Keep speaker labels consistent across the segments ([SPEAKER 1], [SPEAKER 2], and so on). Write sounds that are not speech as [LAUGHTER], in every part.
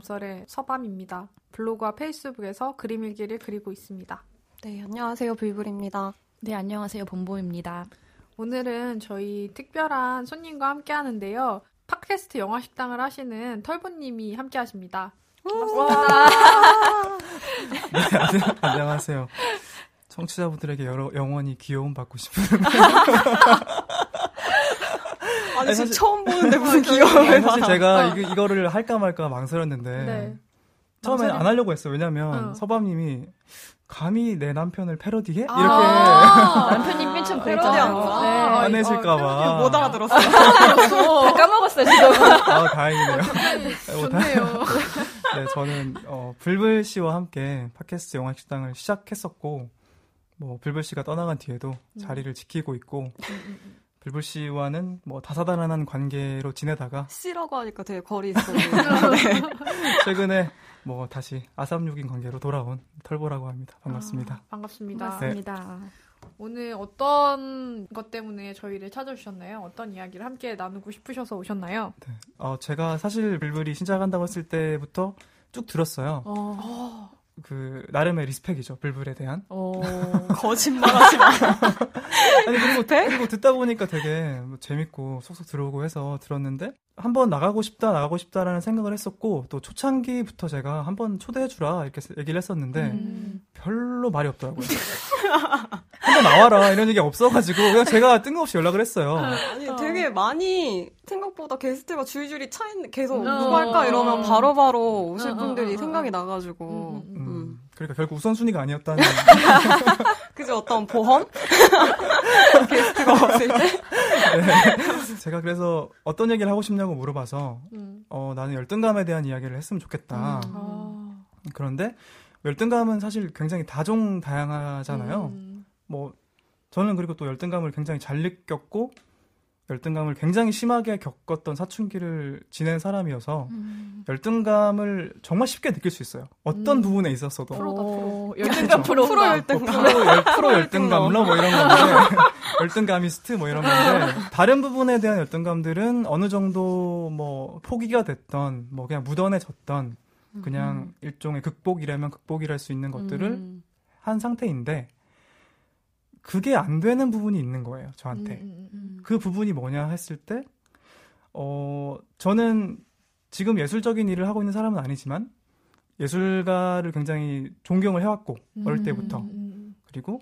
[SPEAKER 1] 마음썰의 서밤입니다. 블로그와 페이스북에서 그림 일기를 그리고 있습니다.
[SPEAKER 2] 네, 안녕하세요. 불불입니다.
[SPEAKER 3] 네, 안녕하세요. 본보입니다.
[SPEAKER 1] 오늘은 저희 특별한 손님과 함께 하는데요. 팟캐스트 영화 식당을 하시는 털보님이 함께 하십니다. [LAUGHS]
[SPEAKER 4] 네, 안녕하세요. 청취자분들에게 여러, 영원히 귀여움 받고 싶은. [LAUGHS]
[SPEAKER 2] 아니, 지금 처음 보는데 무슨 귀여움을
[SPEAKER 4] 사실 제가 어. 이거, 이거를 할까 말까 망설였는데. 네. 처음에 안 하려고 했어요. 왜냐면 어. 서밤님이 감히 내 남편을 패러디해? 아~
[SPEAKER 3] 이렇게 [LAUGHS] 남편님 [LAUGHS] 맨 처음 그랬잖아요.
[SPEAKER 4] 네. 안 해실까봐
[SPEAKER 2] 못 알아들었어요. [LAUGHS] 다
[SPEAKER 3] 까먹었어요 지금.
[SPEAKER 4] 아 다행이네요.
[SPEAKER 1] 네, 좋네요.
[SPEAKER 4] 네, 저는 어, 불불 씨와 함께 팟캐스트 영화 식당을 시작했었고 뭐 불불 씨가 떠나간 뒤에도 음. 자리를 지키고 있고 불불 씨와는 뭐 다사다난한 관계로 지내다가
[SPEAKER 2] 씨라고 하니까 되게 거리 있어. [LAUGHS] 네. [LAUGHS]
[SPEAKER 4] 최근에 뭐 다시 아삼육인 관계로 돌아온 털보라고 합니다. 반갑습니다. 아,
[SPEAKER 1] 반갑습니다.
[SPEAKER 3] 반갑습니다. 네.
[SPEAKER 1] 오늘 어떤 것 때문에 저희를 찾아주셨나요? 어떤 이야기를 함께 나누고 싶으셔서 오셨나요?
[SPEAKER 4] 네. 어, 제가 사실 불불이 신작한다고 했을 때부터 쭉 들었어요. 어. 그 나름의 리스펙이죠 불불에 대한.
[SPEAKER 2] 어... [LAUGHS] 거짓말하지 마.
[SPEAKER 4] 아니 그리고 그리고 듣다 보니까 되게 뭐 재밌고 속속 들어오고 해서 들었는데 한 번 나가고 싶다 나가고 싶다라는 생각을 했었고 또 초창기부터 제가 한 번 초대해 주라 이렇게 얘기를 했었는데 음. 별로 말이 없더라고요. 한 번 나와라 이런 얘기 없어가지고 그냥 제가 뜬금없이 연락을 했어요.
[SPEAKER 2] 아니 되게 많이 생각보다 게스트가 줄줄이 차 있는 계속 어. 누구 할까 이러면 바로바로 바로 오실 어, 어, 분들이 생각이 나가지고. 음, 음.
[SPEAKER 4] 음. 그러니까 결국 우선순위가 아니었다는. [LAUGHS]
[SPEAKER 2] 그죠 어떤 보험 [LAUGHS] 게스트가 없을 때. 네.
[SPEAKER 4] 제가 그래서 어떤 얘기를 하고 싶냐고 물어봐서 음. 어 나는 열등감에 대한 이야기를 했으면 좋겠다. 음. 아. 그런데 열등감은 사실 굉장히 다종 다양하잖아요. 음. 뭐 저는 그리고 또 열등감을 굉장히 잘 느꼈고 열등감을 굉장히 심하게 겪었던 사춘기를 지낸 사람이어서 음. 열등감을 정말 쉽게 느낄 수 있어요. 어떤 음. 부분에 있었어도.
[SPEAKER 1] 프로다 프로.
[SPEAKER 2] 열등감 프로. 프로 열등감.
[SPEAKER 4] 뭐 프로, 열, 프로 열등감러 뭐 이런 건데 [LAUGHS] 열등감이스트 뭐 이런 건데 다른 부분에 대한 열등감들은 어느 정도 뭐 포기가 됐던 뭐 그냥 묻어내졌던 그냥 음. 일종의 극복이라면 극복이랄 수 있는 것들을 음. 한 상태인데 그게 안 되는 부분이 있는 거예요, 저한테. 음, 음, 음. 그 부분이 뭐냐 했을 때, 어, 저는 지금 예술적인 일을 하고 있는 사람은 아니지만, 예술가를 굉장히 존경을 해왔고, 어릴 때부터. 그리고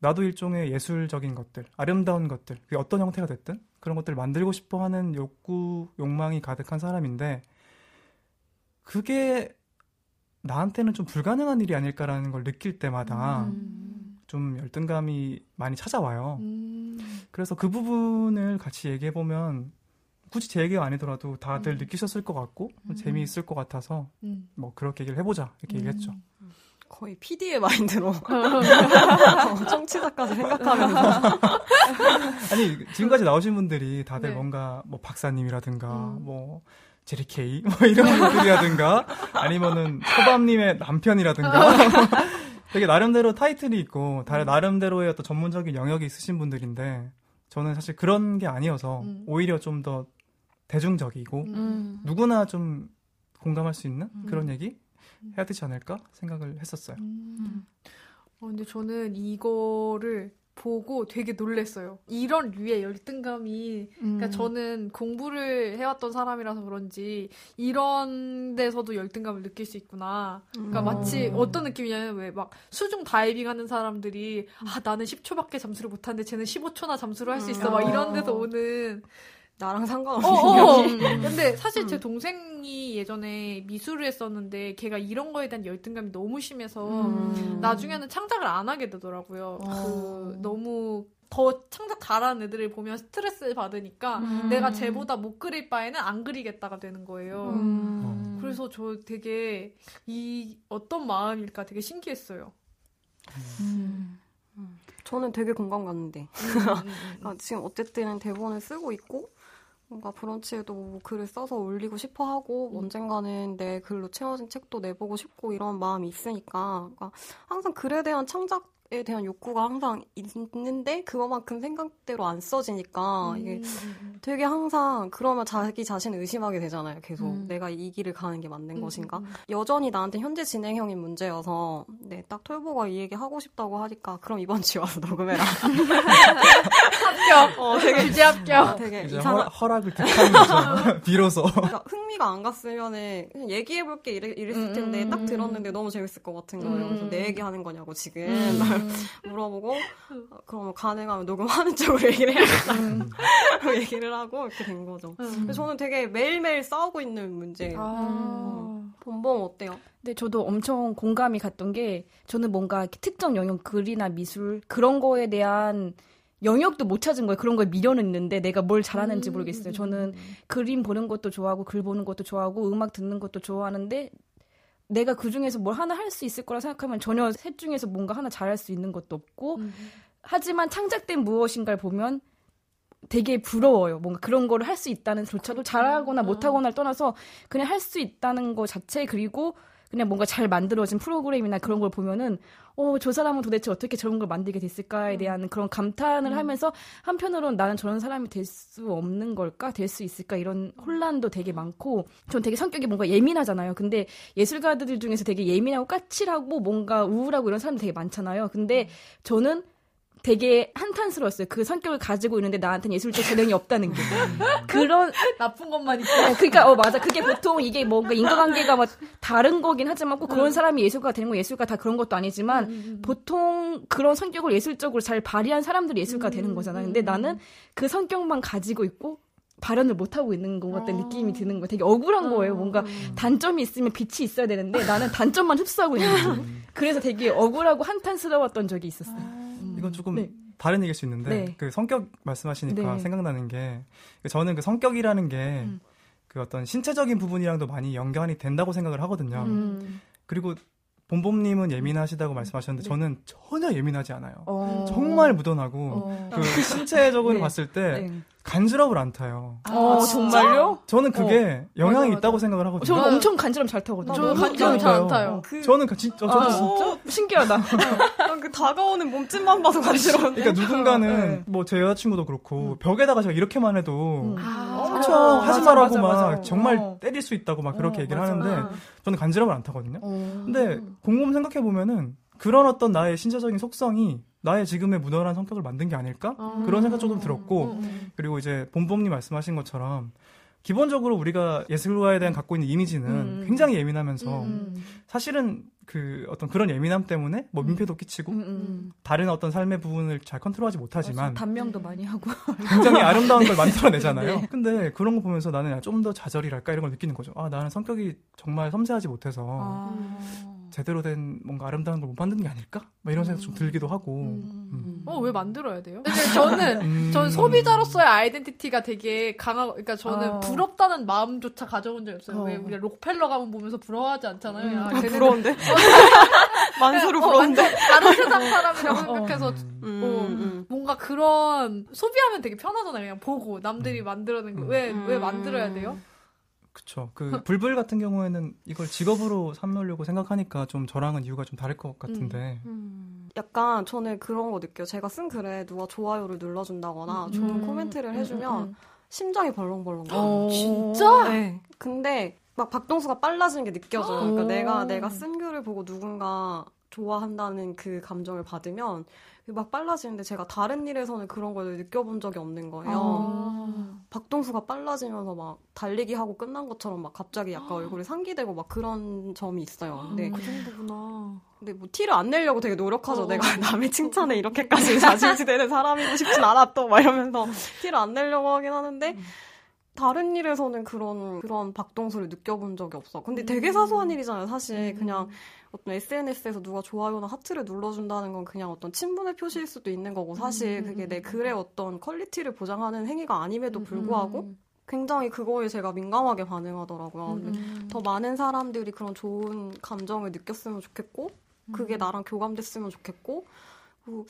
[SPEAKER 4] 나도 일종의 예술적인 것들, 아름다운 것들, 그게 어떤 형태가 됐든, 그런 것들을 만들고 싶어 하는 욕구, 욕망이 가득한 사람인데, 그게 나한테는 좀 불가능한 일이 아닐까라는 걸 느낄 때마다, 음. 좀 열등감이 많이 찾아와요. 음. 그래서 그 부분을 같이 얘기해 보면 굳이 제 얘기가 아니더라도 다들 음. 느끼셨을 것 같고 음. 재미있을 것 같아서 음. 뭐 그렇게 얘기를 해보자 이렇게 얘기했죠.
[SPEAKER 2] 음. 거의 PD의 마인드로 [LAUGHS] 어, 청취자까지 생각하면서 [LAUGHS]
[SPEAKER 4] 아니 지금까지 나오신 분들이 다들 네. 뭔가 뭐 박사님이라든가 음. 뭐 제리케이 뭐 이런 분들이라든가 아니면은 초밥님의 남편이라든가 [LAUGHS] 되게 나름대로 타이틀이 있고 음. 나름대로의 어떤 전문적인 영역이 있으신 분들인데 저는 사실 그런 게 아니어서 음. 오히려 좀 더 대중적이고 음. 누구나 좀 공감할 수 있는 음. 그런 얘기 해야 되지 않을까 생각을 했었어요. 음.
[SPEAKER 1] 어, 근데 저는 이거를 보고 되게 놀랬어요. 이런 류의 열등감이, 그러니까 음. 그러니까 저는 공부를 해왔던 사람이라서 그런지 이런 데서도 열등감을 느낄 수 있구나. 그러니까 음. 마치 어떤 느낌이냐면 왜 막 수중 다이빙 하는 사람들이 아 나는 10초밖에 잠수를 못하는데 쟤는 15초나 잠수를 할 수 있어. 막 이런 데서 음. 오는
[SPEAKER 2] 나랑 상관없는 어, 어.
[SPEAKER 1] 음. 근데 사실 음. 제 동생이 예전에 미술을 했었는데 걔가 이런 거에 대한 열등감이 너무 심해서 음. 나중에는 창작을 안 하게 되더라고요. 어. 그 너무 더 창작 잘하는 애들을 보면 스트레스를 받으니까 음. 내가 쟤보다 못 그릴 바에는 안 그리겠다가 되는 거예요. 음. 그래서 저 되게 이 어떤 마음일까 되게 신기했어요.
[SPEAKER 2] 음. 저는 되게 공감 갔는데. 그러니까 지금 어쨌든 대본을 쓰고 있고, 뭔가 브런치에도 뭐 글을 써서 올리고 싶어 하고 음. 언젠가는 내 글로 채워진 책도 내보고 싶고 이런 마음이 있으니까 그러니까 항상 글에 대한 창작 에 대한 욕구가 항상 있는데 그거만큼 생각대로 안 써지니까 음. 이게 되게 항상 그러면 자기 자신을 의심하게 되잖아요. 계속 음. 내가 이 길을 가는 게 맞는 음, 것인가? 음. 여전히 나한테 현재 진행형인 문제여서 네, 딱 털보가 이 얘기 하고 싶다고 하니까 그럼 이번 주에 와서 녹음해라.
[SPEAKER 1] 합격. 어, 되게 주제 합격. 어,
[SPEAKER 4] 되게 이상한 허락, 을 택하는 거죠. [LAUGHS] 비로소.
[SPEAKER 2] 그러니까 흥미가 안 갔으면은 그냥 얘기해볼게 이랬, 이랬을 텐데 딱 들었는데 너무 재밌을 것 같은 거예요. 그래서 내 얘기하는 거냐고 지금 물어보고 어, 그럼 가능하면 녹음하는 쪽으로 [LAUGHS] 얘기를 해야겠다. [LAUGHS] 얘기를 하고 이렇게 된 거죠. 음. 저는 되게 매일매일 싸우고 있는 문제예요. 아. 음. 본봉 어때요?
[SPEAKER 3] 네, 저도 엄청 공감이 갔던 게 저는 뭔가 특정 영역 글이나 미술 그런 거에 대한 영역도 못 찾은 거예요. 그런 걸 미련했는데 내가 뭘 잘하는지 음. 모르겠어요. 저는 그림 보는 것도 좋아하고 글 보는 것도 좋아하고 음악 듣는 것도 좋아하는데 내가 그 중에서 뭘 하나 할 수 있을 거라 생각하면 전혀 셋 중에서 뭔가 하나 잘할 수 있는 것도 없고 음. 하지만 창작된 무엇인가를 보면 되게 부러워요. 뭔가 그런 거를 할 수 있다는 조차도 잘하거나 못하거나를 떠나서 그냥 할 수 있다는 거 자체 그리고 그냥 뭔가 잘 만들어진 프로그램이나 그런 걸 보면은 어, 저 사람은 도대체 어떻게 저런 걸 만들게 됐을까에 대한 그런 감탄을 음. 하면서 한편으로는 나는 저런 사람이 될 수 없는 걸까? 될 수 있을까? 이런 혼란도 되게 많고 전 되게 성격이 뭔가 예민하잖아요. 근데 예술가들 중에서 되게 예민하고 까칠하고 뭔가 우울하고 이런 사람들 되게 많잖아요. 근데 저는 되게 한탄스러웠어요. 그 성격을 가지고 있는데 나한테는 예술적 재능이 없다는 게. [LAUGHS]
[SPEAKER 1] 그런 나쁜 것만 있고.
[SPEAKER 3] 네, 그러니까 어 맞아. 그게 보통 이게 뭔가 인과관계가 막 다른 거긴 하지만 꼭 그런 음. 사람이 예술가 되는 거 예술가 다 그런 것도 아니지만 음, 음, 보통 그런 성격을 예술적으로 잘 발휘한 사람들이 예술가 되는 거잖아요. 근데 나는 그 성격만 가지고 있고 발현을 못 하고 있는 것 같다는 어. 느낌이 드는 거예요. 되게 억울한 거예요. 뭔가 단점이 있으면 빛이 있어야 되는데 나는 단점만 흡수하고 있는 거죠. [LAUGHS] 그래서 되게 억울하고 한탄스러웠던 적이 있었어요. 아.
[SPEAKER 4] 이건 조금 네. 다른 얘기일 수 있는데 네. 그 성격 말씀하시니까 네. 생각나는 게 저는 그 성격이라는 게그 음. 그 어떤 신체적인 부분이랑도 많이 연관이 된다고 생각을 하거든요. 음. 그리고 봄봄님은 예민하시다고 말씀하셨는데 네. 저는 전혀 예민하지 않아요. 어. 정말 무던하고 어. 그 신체적으로 네. 봤을 때 네. 간지럽을 안 타요.
[SPEAKER 3] 아, 아 정말요?
[SPEAKER 4] 저는 그게 어. 영향이 맞아, 있다고 생각을 하거든요.
[SPEAKER 3] 저는 엄청 간지럼 잘 타거든요.
[SPEAKER 1] 저는 간지럼 잘 안 타요.
[SPEAKER 4] 그... 저는 그 진짜
[SPEAKER 3] 아, 진짜 신기하다. [LAUGHS]
[SPEAKER 2] 그 다가오는 몸집만 봐도 간지러운데.
[SPEAKER 4] 그러니까 누군가는 네. 뭐제 여자친구도 그렇고 음. 벽에다가 제가 이렇게만 해도 음. 아, 엄청 하지 말라고 막 맞아. 정말 어. 때릴 수 있다고 막 그렇게 어, 얘기를 맞아. 하는데 저는 간지럼을 안 타거든요. 어. 근데 곰곰 생각해 보면은 그런 어떤 나의 신체적인 속성이 나의 지금의 무던한 성격을 만든 게 아닐까? 아. 그런 생각 조금 들었고, 음, 음. 그리고 이제 본범님 말씀하신 것처럼, 기본적으로 우리가 예술가에 대한 갖고 있는 이미지는 음. 굉장히 예민하면서, 음. 사실은 그 어떤 그런 예민함 때문에 뭐 음. 민폐도 끼치고, 음, 다른 어떤 삶의 부분을 잘 컨트롤하지 못하지만, 맞아,
[SPEAKER 3] 단명도 많이 하고,
[SPEAKER 4] 굉장히 아름다운 걸 [LAUGHS] 만들어내잖아요. 네. 근데 그런 거 보면서 나는 좀 더 좌절이랄까 이런 걸 느끼는 거죠. 아, 나는 성격이 정말 섬세하지 못해서, 아. 제대로 된 뭔가 아름다운 걸 못 만드는 게 아닐까? 막 이런 생각 좀 음. 들기도 하고. 음.
[SPEAKER 1] 음. 어, 왜 만들어야 돼요? 근데 저는, 음. 전 소비자로서의 아이덴티티가 되게 강하고, 그러니까 저는 어. 부럽다는 마음조차 가져본 적이 없어요. 어. 왜 우리가 록펠러 가면 보면서 부러워하지 않잖아요. 음.
[SPEAKER 2] 야, 아, 부러운데? [LAUGHS] 만수로 어, 부러운데?
[SPEAKER 1] 다른 세상 사람이라고 생각해서, 어, 뭔가 그런, 소비하면 되게 편하잖아요. 그냥 보고, 남들이 만들어낸 거. 왜, 왜 만들어야 돼요?
[SPEAKER 4] 그쵸. 그 불불 같은 경우에는 이걸 직업으로 삼으려고 생각하니까 좀 저랑은 이유가 좀 다를 것 같은데. 음, 음.
[SPEAKER 2] 약간 저는 그런 거 느껴요. 제가 쓴 글에 누가 좋아요를 눌러준다거나 음, 좋은 음. 코멘트를 음, 해주면 심장이 벌렁벌렁.
[SPEAKER 1] 어, 진짜?
[SPEAKER 2] 네. 근데 막 박동수가 빨라지는 게 느껴져요. 그러니까 내가 내가 쓴 글을 보고 누군가 좋아한다는 그 감정을 받으면 막 빨라지는데 제가 다른 일에서는 그런 걸 느껴본 적이 없는 거예요. 아. 박동수가 빨라지면서 막 달리기 하고 끝난 것처럼 막 갑자기 약간 아. 얼굴이 상기되고 막 그런 점이 있어요. 근데
[SPEAKER 1] 그 정도구나.
[SPEAKER 2] 근데 뭐 티를 안 내려고 되게 노력하죠. 어. 내가 [LAUGHS] 남의 칭찬에 이렇게까지 자질지되는 사람이고 싶진 않아 또 막 이러면서 티를 안 내려고 하긴 하는데 음. 다른 일에서는 그런 그런 박동수를 느껴본 적이 없어. 근데 되게 사소한 음. 일이잖아요. 사실 음. 그냥 어떤 SNS에서 누가 좋아요나 하트를 눌러준다는 건 그냥 어떤 친분의 표시일 수도 있는 거고 사실 음. 그게 내 글의 어떤 quality를 보장하는 행위가 아님에도 음, 불구하고 음. 굉장히 그거에 제가 민감하게 반응하더라고요. 음. 더 많은 사람들이 그런 좋은 감정을 느꼈으면 좋겠고 그게 나랑 교감됐으면 좋겠고 그리고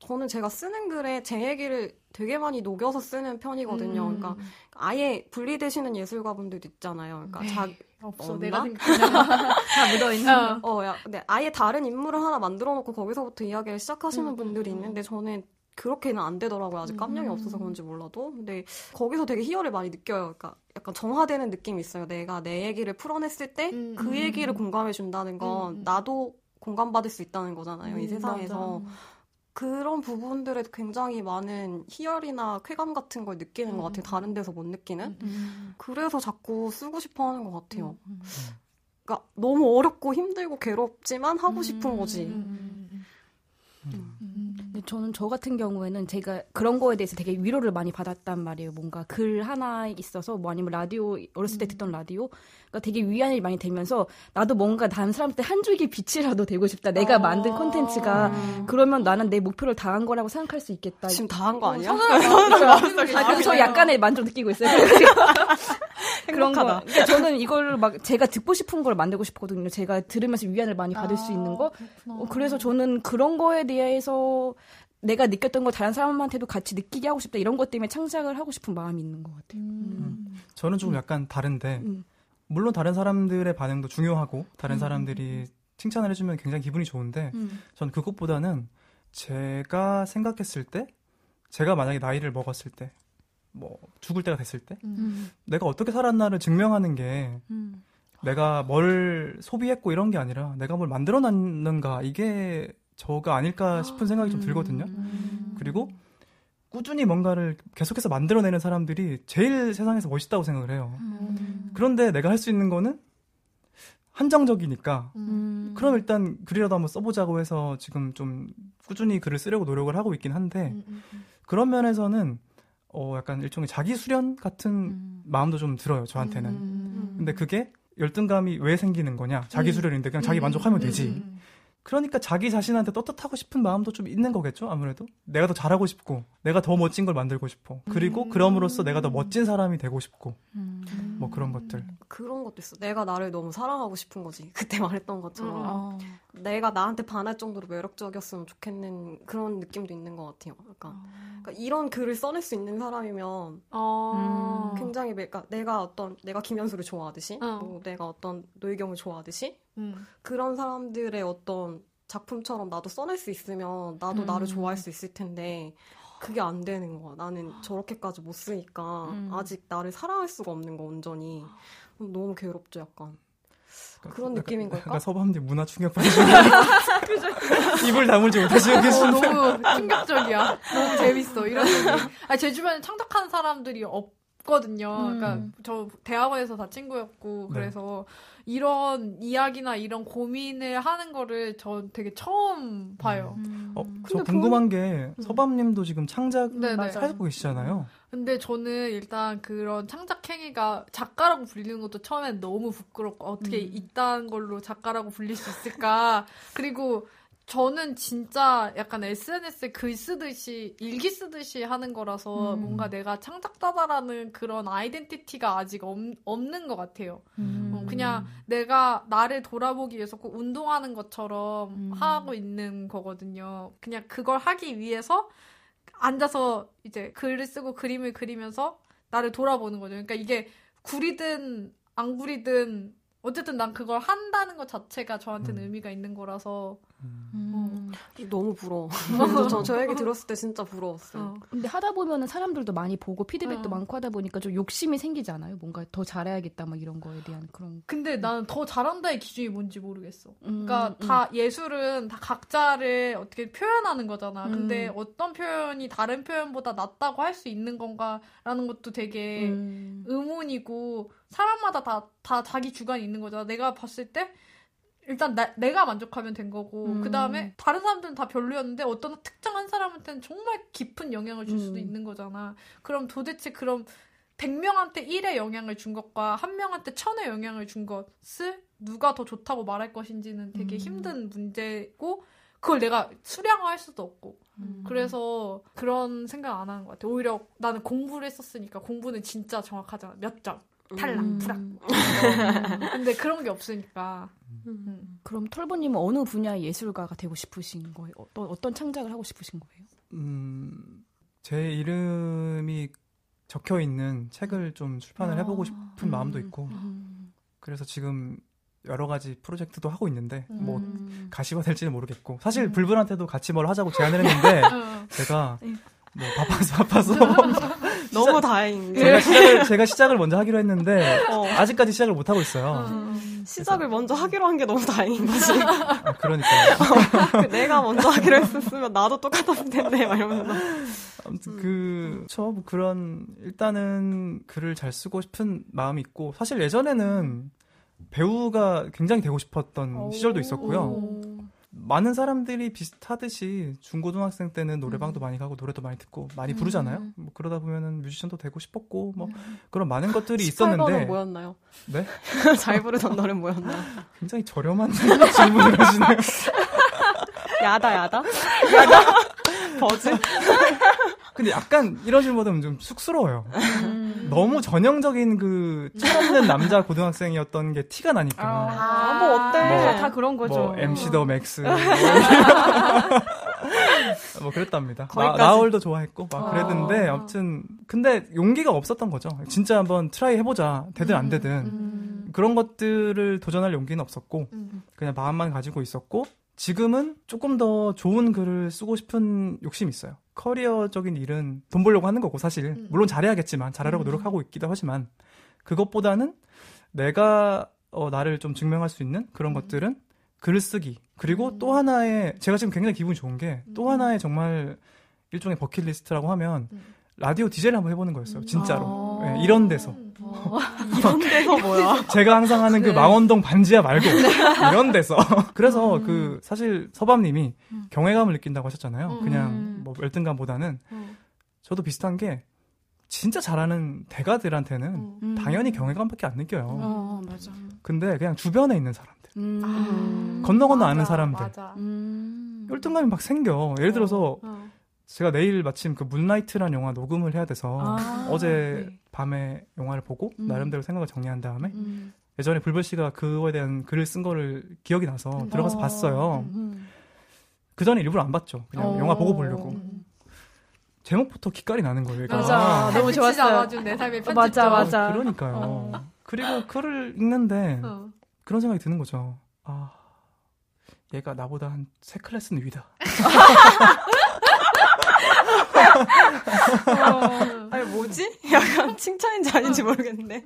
[SPEAKER 2] 저는 제가 쓰는 글에 제 얘기를 되게 많이 녹여서 쓰는 편이거든요. 음. 그러니까 아예 분리되시는 예술가분들도 있잖아요. 그러니까 자
[SPEAKER 1] 없어. 내가 [LAUGHS] 다 묻어 있는.
[SPEAKER 2] 어, 어 야, 네, 아예 다른 인물을 하나 만들어 놓고 거기서부터 이야기를 시작하시는 음. 분들이 있는데 저는 그렇게는 안 되더라고요. 아직 깜냥이 음. 없어서 그런지 몰라도. 근데 거기서 되게 희열을 많이 느껴요. 그러니까 약간 정화되는 느낌이 있어요. 내가 내 얘기를 풀어냈을 때그 음, 음, 얘기를 공감해 준다는 건 나도 공감받을 수 있다는 거잖아요. 이 세상에서. 맞아. 그런 부분들에 굉장히 많은 희열이나 쾌감 같은 걸 느끼는 음. 것 같아요. 다른 데서 못 느끼는. 음. 그래서 자꾸 쓰고 싶어 하는 것 같아요. 음. 그러니까 너무 어렵고 힘들고 괴롭지만 하고 싶은 거지.
[SPEAKER 3] 저는 저 같은 경우에는 제가 그런 거에 대해서 되게 위로를 많이 받았단 말이에요. 뭔가 글 하나 있어서 뭐 아니면 라디오 어렸을 때 듣던 라디오가 되게 위안이 많이 되면서 나도 뭔가 다른 사람한테 한 줄기 빛이라도 되고 싶다. 내가 아~ 만든 콘텐츠가 그러면 나는 내 목표를 다 한 거라고 생각할 수 있겠다.
[SPEAKER 2] 지금 다 한 거 아니야?
[SPEAKER 3] 아, [LAUGHS] 저 약간의 만족 느끼고 있어요. [LAUGHS] 그런 거. 그러니까 저는 이걸 막 제가 듣고 싶은 걸 만들고 싶거든요. 제가 들으면서 위안을 많이 받을 아, 수 있는 거. 어, 그래서 저는 그런 거에 대해서 내가 느꼈던 거 다른 사람한테도 같이 느끼게 하고 싶다 이런 것 때문에 창작을 하고 싶은 마음이 있는 것 같아요. 음.
[SPEAKER 4] 음. 저는 좀 음. 약간 다른데 음. 물론 다른 사람들의 반응도 중요하고 다른 음. 사람들이 칭찬을 해주면 굉장히 기분이 좋은데 음. 전 그것보다는 제가 생각했을 때 제가 만약에 나이를 먹었을 때 뭐 죽을 때가 됐을 때 내가 어떻게 살았나를 증명하는 게 내가 뭘 소비했고 이런 게 아니라 내가 뭘 만들어 놨는가 이게 저가 아닐까 싶은 생각이 좀 들거든요. 음. 그리고 꾸준히 뭔가를 계속해서 만들어내는 사람들이 제일 세상에서 멋있다고 생각을 해요. 음. 그런데 내가 할 수 있는 거는 한정적이니까 음. 그럼 일단 글이라도 한번 써보자고 해서 지금 좀 꾸준히 글을 쓰려고 노력을 하고 있긴 한데 음. 그런 면에서는 어 약간 일종의 자기 수련 같은 마음도 좀 들어요 저한테는. 근데 그게 열등감이 왜 생기는 거냐? 자기 수련인데 그냥 자기 만족하면 되지. 그러니까 자기 자신한테 떳떳하고 싶은 마음도 좀 있는 거겠죠 아무래도? 내가 더 잘하고 싶고 내가 더 멋진 걸 만들고 싶어. 그리고 음. 그럼으로써 내가 더 멋진 사람이 되고 싶고. 음. 뭐 그런 것들.
[SPEAKER 2] 그런 것도 있어. 내가 나를 너무 사랑하고 싶은 거지. [LAUGHS] 그때 말했던 것처럼. 음. 내가 나한테 반할 정도로 매력적이었으면 좋겠는 그런 느낌도 있는 것 같아요 그러니까, 그러니까 이런 글을 써낼 수 있는 사람이면 어. 굉장히 그러니까 내가 어떤 내가 김현수를 좋아하듯이 어. 뭐 내가 어떤 노희경을 좋아하듯이 음. 그런 사람들의 어떤 작품처럼 나도 써낼 수 있으면 나도 음. 나를 좋아할 수 있을 텐데 그게 안 되는 거야. 나는 저렇게까지 못 쓰니까 음. 아직 나를 사랑할 수가 없는 거 온전히 너무 괴롭죠, 약간. 그러니까, 그런 느낌인 걸까?
[SPEAKER 4] 약간 서방님 문화 충격 받으시는 [LAUGHS] 입을 다물지 못하시고 계시는
[SPEAKER 1] 어, 너무 충격적이야. 너무 재밌어. 이런 아, 제 주변에 창작하는 사람들이 없 없거든요. 그러니까 음. 그러니까 저 대학원에서 다 친구였고 네. 그래서 이런 이야기나 이런 고민을 하는 거를 전 되게 처음 봐요.
[SPEAKER 4] 음. 어, 저 궁금한 본... 게 음. 서밤님도 지금 창작을 하고 계시잖아요.
[SPEAKER 1] 근데 저는 일단 그런 창작 행위가 작가라고 불리는 것도 처음엔 너무 부끄럽고 어떻게 음. 이딴 걸로 작가라고 불릴 수 있을까. [LAUGHS] 그리고 저는 진짜 약간 SNS에 글 쓰듯이 일기 쓰듯이 하는 거라서 음. 뭔가 내가 창작자다라는 그런 아이덴티티가 아직 없, 없는 것 같아요. 음. 어, 그냥 내가 나를 돌아보기 위해서 꼭 운동하는 것처럼 음. 하고 있는 거거든요. 그냥 그걸 하기 위해서 앉아서 이제 글을 쓰고 그림을 그리면서 나를 돌아보는 거죠. 그러니까 이게 구리든 안 구리든 어쨌든 난 그걸 한다는 것 자체가 저한테는 음. 의미가 있는 거라서 음.
[SPEAKER 2] 음. 너무 부러워. [LAUGHS] 저, 저 얘기 들었을 때 진짜 부러웠어요. 어.
[SPEAKER 3] 근데 하다 보면은 사람들도 많이 보고 피드백도 어. 많고 하다 보니까 좀 욕심이 생기지 않아요? 뭔가 더 잘해야겠다 막 이런 거에 대한 그런.
[SPEAKER 1] 근데 나는 더 잘한다의 기준이 뭔지 모르겠어. 음, 그러니까 음. 다 예술은 다 각자를 어떻게 표현하는 거잖아. 근데 음. 어떤 표현이 다른 표현보다 낫다고 할 수 있는 건가라는 것도 되게 의문이고 사람마다 다, 다 자기 주관이 있는 거잖아. 내가 봤을 때 일단 나, 내가 만족하면 된 거고 음. 그 다음에 다른 사람들은 다 별로였는데 어떤 특정한 사람한테는 정말 깊은 영향을 줄 수도 음. 있는 거잖아. 그럼 도대체 그럼 100명한테 1의 영향을 준 것과 한 명한테 1000의 영향을 준 것을 누가 더 좋다고 말할 것인지는 되게 음. 힘든 문제고 그걸 내가 수량화할 수도 없고 음. 그래서 그런 생각 안 하는 것 같아. 오히려 나는 공부를 했었으니까 공부는 진짜 정확하잖아. 몇 점. 탈락, 음. 불락. [LAUGHS] 근데 그런 게 없으니까.
[SPEAKER 3] 음. 음. 그럼 털보님은 어느 분야의 예술가가 되고 싶으신 거예요? 어떤, 어떤 창작을 하고 싶으신 거예요?
[SPEAKER 4] 음, 제 이름이 적혀 있는 책을 좀 출판을 아. 해보고 싶은 마음도 음. 있고, 음. 그래서 지금 여러 가지 프로젝트도 하고 있는데 뭐 음. 가시가 될지는 모르겠고 사실 음. 불불한테도 같이 뭘 하자고 제안을 했는데 [LAUGHS] 어. 제가 뭐 바빠서 바빠서 [LAUGHS] [LAUGHS]
[SPEAKER 2] 너무 다행인 게
[SPEAKER 4] 제가 시작을, 제가 시작을 먼저 하기로 했는데 어. 아직까지 시작을 못 하고 있어요. 음.
[SPEAKER 2] 시작을 그래서. 먼저 하기로 한 게 너무 다행인 거지.
[SPEAKER 4] 아, 그러니까요.
[SPEAKER 2] 어, [LAUGHS] 내가 먼저 하기로 했었으면 나도 똑같았을 텐데 막 이러면서.
[SPEAKER 4] 아무튼 그, 저뭐 그런 일단은 글을 잘 쓰고 싶은 마음이 있고 사실 예전에는 배우가 굉장히 되고 싶었던 시절도 있었고요. 많은 사람들이 비슷하듯이 중고등학생 때는 노래방도 음. 많이 가고 노래도 많이 듣고 많이 부르잖아요. 음. 뭐 그러다 보면은 뮤지션도 되고 싶었고 뭐 음. 그런 많은 것들이 [LAUGHS] 있었는데
[SPEAKER 2] 뭐였나요?
[SPEAKER 4] 네? [LAUGHS]
[SPEAKER 2] 잘 부르던 노래 뭐였나요?
[SPEAKER 4] 굉장히 저렴한 [LAUGHS] 질문을 하시네요.
[SPEAKER 2] 야다 야다? 야다? 버즈?
[SPEAKER 4] 근데 약간 이런 질문은 좀 쑥스러워요. 음. 너무 전형적인 그 철없는 남자 고등학생이었던 게 티가 나니까.
[SPEAKER 2] 아, 뭐 어때? 뭐, 다 그런 거죠.
[SPEAKER 4] 뭐 MC 더 맥스. 뭐, [LAUGHS] 뭐 그랬답니다. 나, 나얼도 좋아했고 막 아. 그랬는데 아무튼 근데 용기가 없었던 거죠. 진짜 한번 try 해보자. 되든 안 되든. 음. 그런 것들을 도전할 용기는 없었고 음. 그냥 마음만 가지고 있었고 지금은 조금 더 좋은 글을 쓰고 싶은 욕심이 있어요. 커리어적인 일은 돈 벌려고 하는 거고 사실 음. 물론 잘해야겠지만 잘하려고 음. 노력하고 있기도 하지만 그것보다는 내가 어, 나를 좀 증명할 수 있는 그런 음. 것들은 글쓰기 그리고 음. 또 하나의 제가 지금 굉장히 기분이 좋은 게또 음. 하나의 정말 일종의 버킷리스트라고 하면 음. 라디오 디제이를 한번 해보는 거였어요 진짜로 아~ 네, 이런 데서
[SPEAKER 2] 어, 이런 데서 뭐야?
[SPEAKER 4] 제가 항상 하는 그 네. 망원동 반지하 말고 네. [LAUGHS] 이런 데서. [LAUGHS] 그래서 음. 그 사실 서밤님이 음. 경외감을 느낀다고 하셨잖아요. 음. 그냥 뭐 열등감보다는 음. 저도 비슷한 게 진짜 잘하는 대가들한테는 음. 당연히 경외감밖에 안 느껴요.
[SPEAKER 2] 어, 맞아.
[SPEAKER 4] 근데 그냥 주변에 있는 사람들. 음. 건너 건너 맞아, 아는 사람들. 맞아. 열등감이 막 생겨. 예를 들어서 어, 어. 제가 내일 마침 그 문라이트라는 영화 녹음을 해야 돼서 아, 어제 네. 밤에 영화를 보고 음. 나름대로 생각을 정리한 다음에 음. 예전에 불벌 씨가 그거에 대한 글을 쓴 거를 기억이 나서 음. 들어가서 어. 봤어요. 음, 음. 그 전에 일부러 안 봤죠. 그냥 어. 영화 보고 보려고. 제목부터 기깔이 나는 거예요. 얘가.
[SPEAKER 1] 맞아. 아, 너무 좋았어요. 내 삶의 편집
[SPEAKER 2] 맞아, 맞아.
[SPEAKER 4] 어, 그러니까요. 어. 그리고 글을 읽는데 어. 그런 생각이 드는 거죠. 아, 얘가 나보다 한 세 클래스는 위다. [LAUGHS]
[SPEAKER 2] 어, 아니 뭐지? 약간 칭찬인지 아닌지 모르겠는데.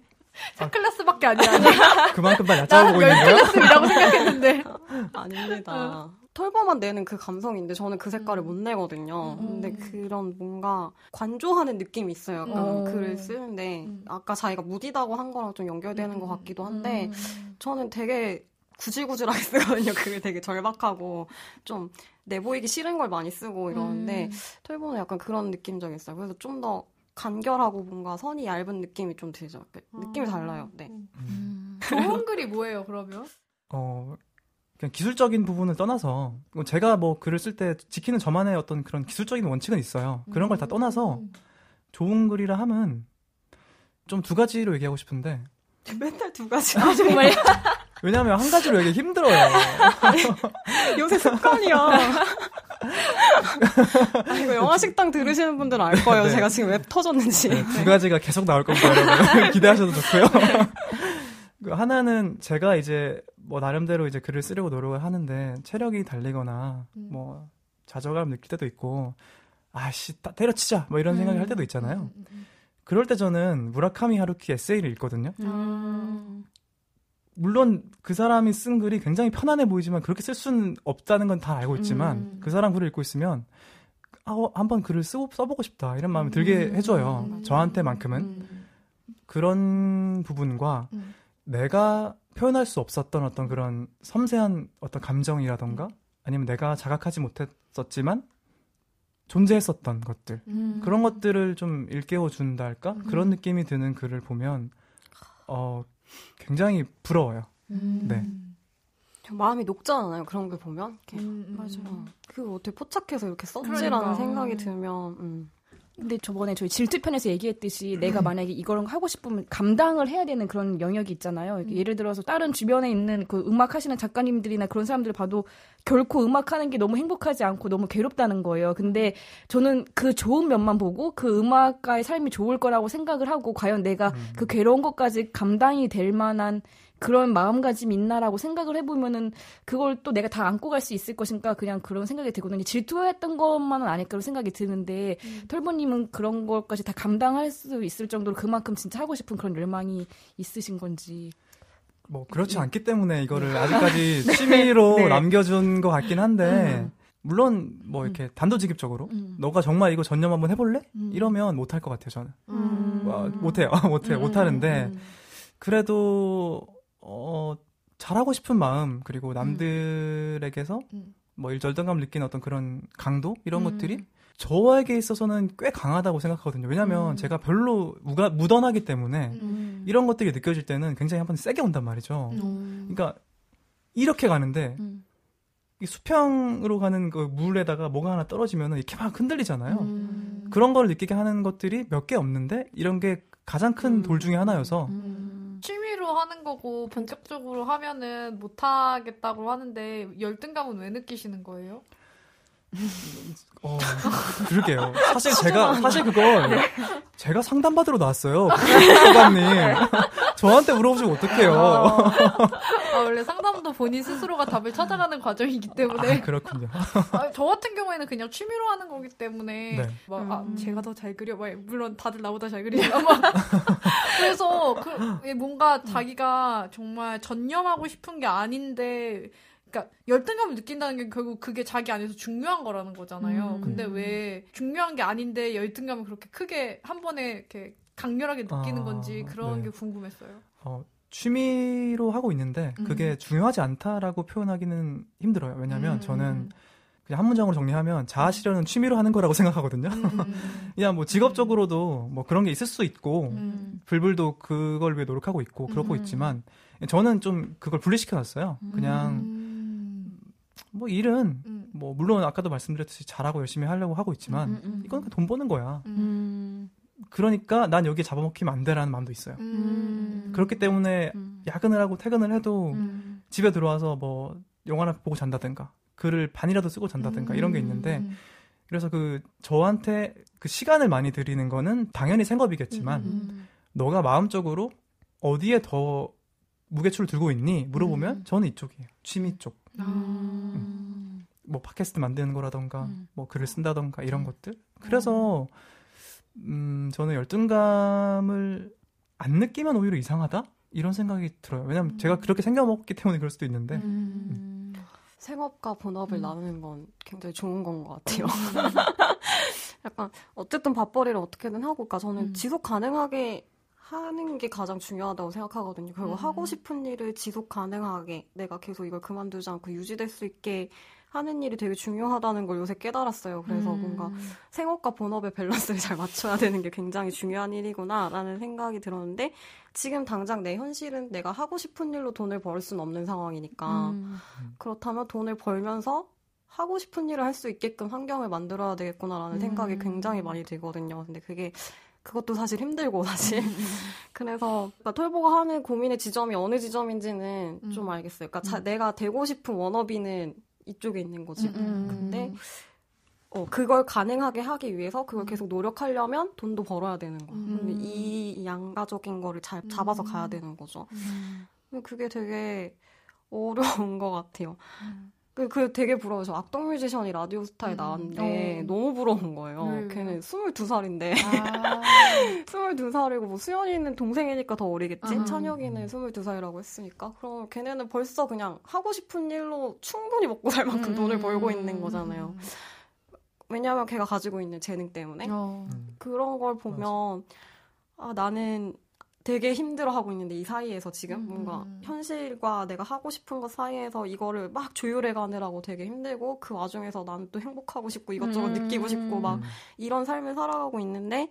[SPEAKER 1] 세 클래스밖에 아니야.
[SPEAKER 4] 그만큼 다 얕잡아보고 있는 거예요?
[SPEAKER 1] 클래스라고 생각했는데. [LAUGHS]
[SPEAKER 2] 아닙니다. 털보만 내는 그 감성인데 저는 그 색깔을 음. 못 내거든요. 음. 근데 그런 뭔가 관조하는 느낌이 있어요. 약간 음. 글을 쓰는데 음. 아까 자기가 무디다고 한 거랑 좀 연결되는 것 같기도 한데 음. 저는 되게 구질구질하게 쓰거든요. [LAUGHS] 그게 되게 절박하고 좀 내보이기 싫은 걸 많이 쓰고 이러는데 음. 털보는 약간 그런 느낌적이 있어요. 그래서 좀 더 간결하고 뭔가 선이 얇은 느낌이 좀 들죠. 그 느낌이 아. 달라요. 네. 음.
[SPEAKER 1] 음. 좋은 글이 뭐예요, 그러면?
[SPEAKER 4] 어, 그냥 기술적인 부분을 떠나서 제가 뭐 글을 쓸 때 지키는 저만의 어떤 그런 기술적인 원칙은 있어요. 그런 걸 다 떠나서 음. 좋은 글이라 함은 좀 두 가지로 얘기하고 싶은데
[SPEAKER 2] 맨날 두 가지. 아, 정말. [LAUGHS]
[SPEAKER 4] 왜냐하면 한 가지로 얘기 힘들어요.
[SPEAKER 2] 요새 습관이야. 아, 이거 영화 식당 들으시는 분들은 알 거예요. 네. 제가 지금 왜 터졌는지. 네,
[SPEAKER 4] 두 가지가 계속 나올 겁니다, 여러분. [LAUGHS] 기대하셔도 좋고요. 그 하나는 제가 이제 뭐 나름대로 이제 글을 쓰려고 노력을 하는데 체력이 달리거나 음. 뭐 좌절감 느낄 때도 있고 아씨 때려치자 뭐 이런 생각을 할 때도 있잖아요. 음, 음, 그럴 때 저는 무라카미 하루키 에세이를 읽거든요. 음. 물론 그 사람이 쓴 글이 굉장히 편안해 보이지만 그렇게 쓸 수는 없다는 건 다 알고 있지만 음. 그 사람 글을 읽고 있으면 아, 어, 한번 글을 쓰고 써보고 싶다 이런 마음이 들게 음. 해줘요. 음. 저한테만큼은 음. 그런 부분과 음. 내가 표현할 수 없었던 어떤 그런 섬세한 어떤 감정이라던가 아니면 내가 자각하지 못했었지만 존재했었던 것들 음. 그런 것들을 좀 일깨워 준다 할까 음. 그런 느낌이 드는 글을 보면 어 굉장히 부러워요. 음. 네.
[SPEAKER 2] 마음이 녹잖아요. 그런 걸 보면. 음, 음, 맞아. 어. 그 어떻게 포착해서 이렇게 썼지라는 그러니까. 생각이 들면. 음.
[SPEAKER 3] 근데 저번에 저희 질투편에서 얘기했듯이 내가 음. 만약에 이걸 하고 싶으면 감당을 해야 되는 그런 영역이 있잖아요. 음. 예를 들어서 다른 주변에 있는 그 음악 하시는 작가님들이나 그런 사람들 봐도 결코 음악 하는 게 너무 행복하지 않고 너무 괴롭다는 거예요. 근데 저는 그 좋은 면만 보고 그 음악가의 삶이 좋을 거라고 생각을 하고 과연 내가 음. 그 괴로운 것까지 감당이 될 만한 그런 마음가짐이 있나라고 생각을 해보면은 그걸 또 내가 다 안고 갈 수 있을 것인가 그냥 그런 생각이 들거든요. 질투했던 것만은 아닐까로 생각이 드는데 음. 털보님은 그런 것까지 다 감당할 수 있을 정도로 그만큼 진짜 하고 싶은 그런 열망이 있으신 건지.
[SPEAKER 4] 뭐 그렇지 않기 때문에 이거를 아직까지 [LAUGHS] 취미로 네. 남겨준 것 같긴 한데 음. 물론 뭐 이렇게 음. 단도직입적으로 음. 너가 정말 이거 전념 한번 해볼래? 음. 이러면 못할 것 같아요 저는 음. 와, 못해요 [LAUGHS] 못해요 못하는데 그래도 어 잘하고 싶은 마음 그리고 남들에게서 뭐 일절등감 느끼는 어떤 그런 강도 이런 것들이 저에게 있어서는 꽤 강하다고 생각하거든요. 왜냐하면 음. 제가 별로 무가, 무던하기 때문에 음. 이런 것들이 느껴질 때는 굉장히 한번 세게 온단 말이죠. 음. 그러니까 이렇게 가는데 음. 이 수평으로 가는 그 물에다가 뭐가 하나 떨어지면은 이렇게 막 흔들리잖아요. 음. 그런 걸 느끼게 하는 것들이 몇 개 없는데 이런 게 가장 큰돌 음. 중에 하나여서
[SPEAKER 1] 취미로 하는 거고 본격적으로 하면은 못 하겠다고 하는데 열등감은 왜 느끼시는 거예요?
[SPEAKER 4] 어, 그러게요. 사실 제가, 사실 그걸, 네. 제가 상담 받으러 나왔어요. [LAUGHS] 소감님. 저한테 물어보시면 어떡해요. 아,
[SPEAKER 1] 아, 원래 상담도 본인 스스로가 답을 찾아가는 과정이기 때문에.
[SPEAKER 4] 아, 그렇군요. [LAUGHS]
[SPEAKER 1] 아, 저 같은 경우에는 그냥 취미로 하는 거기 때문에. 네. 막, 아, 음. 제가 더 잘 그려. 막, 물론 다들 나보다 잘 그리지만. [LAUGHS] 그래서, 그, 뭔가 자기가 정말 전념하고 싶은 게 아닌데, 그러니까 열등감을 느낀다는 게 결국 그게 자기 안에서 중요한 거라는 거잖아요. 음. 근데 왜 중요한 게 아닌데 열등감을 그렇게 크게 한 번에 이렇게 강렬하게 느끼는 아, 건지 그런 네. 게 궁금했어요. 어,
[SPEAKER 4] 취미로 하고 있는데 그게 음. 중요하지 않다라고 표현하기는 힘들어요. 왜냐하면 음. 저는 그냥 한 문장으로 정리하면 자아 실현은 취미로 하는 거라고 [LAUGHS] 생각하거든요. 음. [LAUGHS] 그냥 뭐 직업적으로도 뭐 그런 게 있을 수 있고 음. 불불도 그걸 위해 노력하고 있고 그러고 음. 있지만 저는 좀 그걸 분리시켜 놨어요. 그냥 뭐 일은 음. 뭐 물론 아까도 말씀드렸듯이 잘하고 열심히 하려고 하고 있지만 음, 음, 음. 이건 돈 버는 거야. 음. 그러니까 난 여기에 잡아먹히면 안 돼라는 마음도 있어요. 음. 그렇기 때문에 야근을 하고 퇴근을 해도 집에 들어와서 뭐 영화나 보고 잔다든가 글을 반이라도 쓰고 잔다든가 이런 게 있는데 그래서 그 저한테 그 시간을 많이 들이는 거는 당연히 생업이겠지만 너가 마음적으로 어디에 더 무게추를 들고 있니? 물어보면 저는 이쪽이에요. 취미 쪽. 아. 음. 뭐 팟캐스트 만드는 거라던가 음. 뭐 글을 쓴다던가 이런 음. 것들. 그래서 음 저는 열등감을 안 느끼면 오히려 이상하다 이런 생각이 들어요. 왜냐면 음. 제가 그렇게 생겨먹기 때문에 그럴 수도 있는데. 음.
[SPEAKER 2] 생업과 본업을 음. 나누는 건 굉장히 좋은 건 것 같아요. [LAUGHS] 약간 어쨌든 밥벌이를 어떻게든 하고, 그러니까 저는 지속 가능하게 하는 게 가장 중요하다고 생각하거든요. 결국 음. 하고 싶은 일을 지속 가능하게 내가 계속 이걸 그만두지 않고 유지될 수 있게 하는 일이 되게 중요하다는 걸 요새 깨달았어요. 그래서 음. 뭔가 생업과 본업의 밸런스를 잘 맞춰야 되는 게 굉장히 중요한 일이구나라는 생각이 들었는데 지금 당장 내 현실은 내가 하고 싶은 일로 돈을 벌 수는 없는 상황이니까 음. 그렇다면 돈을 벌면서 하고 싶은 일을 할 수 있게끔 환경을 만들어야 되겠구나라는 음. 생각이 굉장히 많이 들거든요. 근데 그게 그것도 사실 힘들고 사실 음, 음, [LAUGHS] 음. 그래서 그러니까 털보가 하는 고민의 지점이 어느 지점인지는 음. 좀 알겠어요. 그러니까 자, 내가 되고 싶은 워너비는 이쪽에 있는 거지. 음. 근데 어 그걸 가능하게 하기 위해서 그걸 계속 노력하려면 돈도 벌어야 되는 거. 근데 이 양가적인 거를 잘 잡아서 가야 되는 거죠. 그게 되게 어려운 것 같아요. 그, 그 되게 부러워요. 저 악동 뮤지션이 라디오 스타에 음. 나왔는데 어. 너무 부러운 거예요. 음. 걔는 22살인데. 아. [LAUGHS] 22살이고 뭐 수연이는 동생이니까 더 어리겠지? 아. 찬혁이는 22살이라고 했으니까. 그럼 걔네는 벌써 그냥 하고 싶은 일로 충분히 먹고 살 만큼 음. 돈을 벌고 있는 거잖아요. 왜냐하면 걔가 가지고 있는 재능 때문에. 어. 그런 걸 보면 아, 나는 되게 힘들어하고 있는데 이 사이에서 지금 음. 뭔가 현실과 내가 하고 싶은 것 사이에서 이거를 막 조율해 가느라고 되게 힘들고 그 와중에서 나는 또 행복하고 싶고 이것저것 음. 느끼고 싶고 막 이런 삶을 살아가고 있는데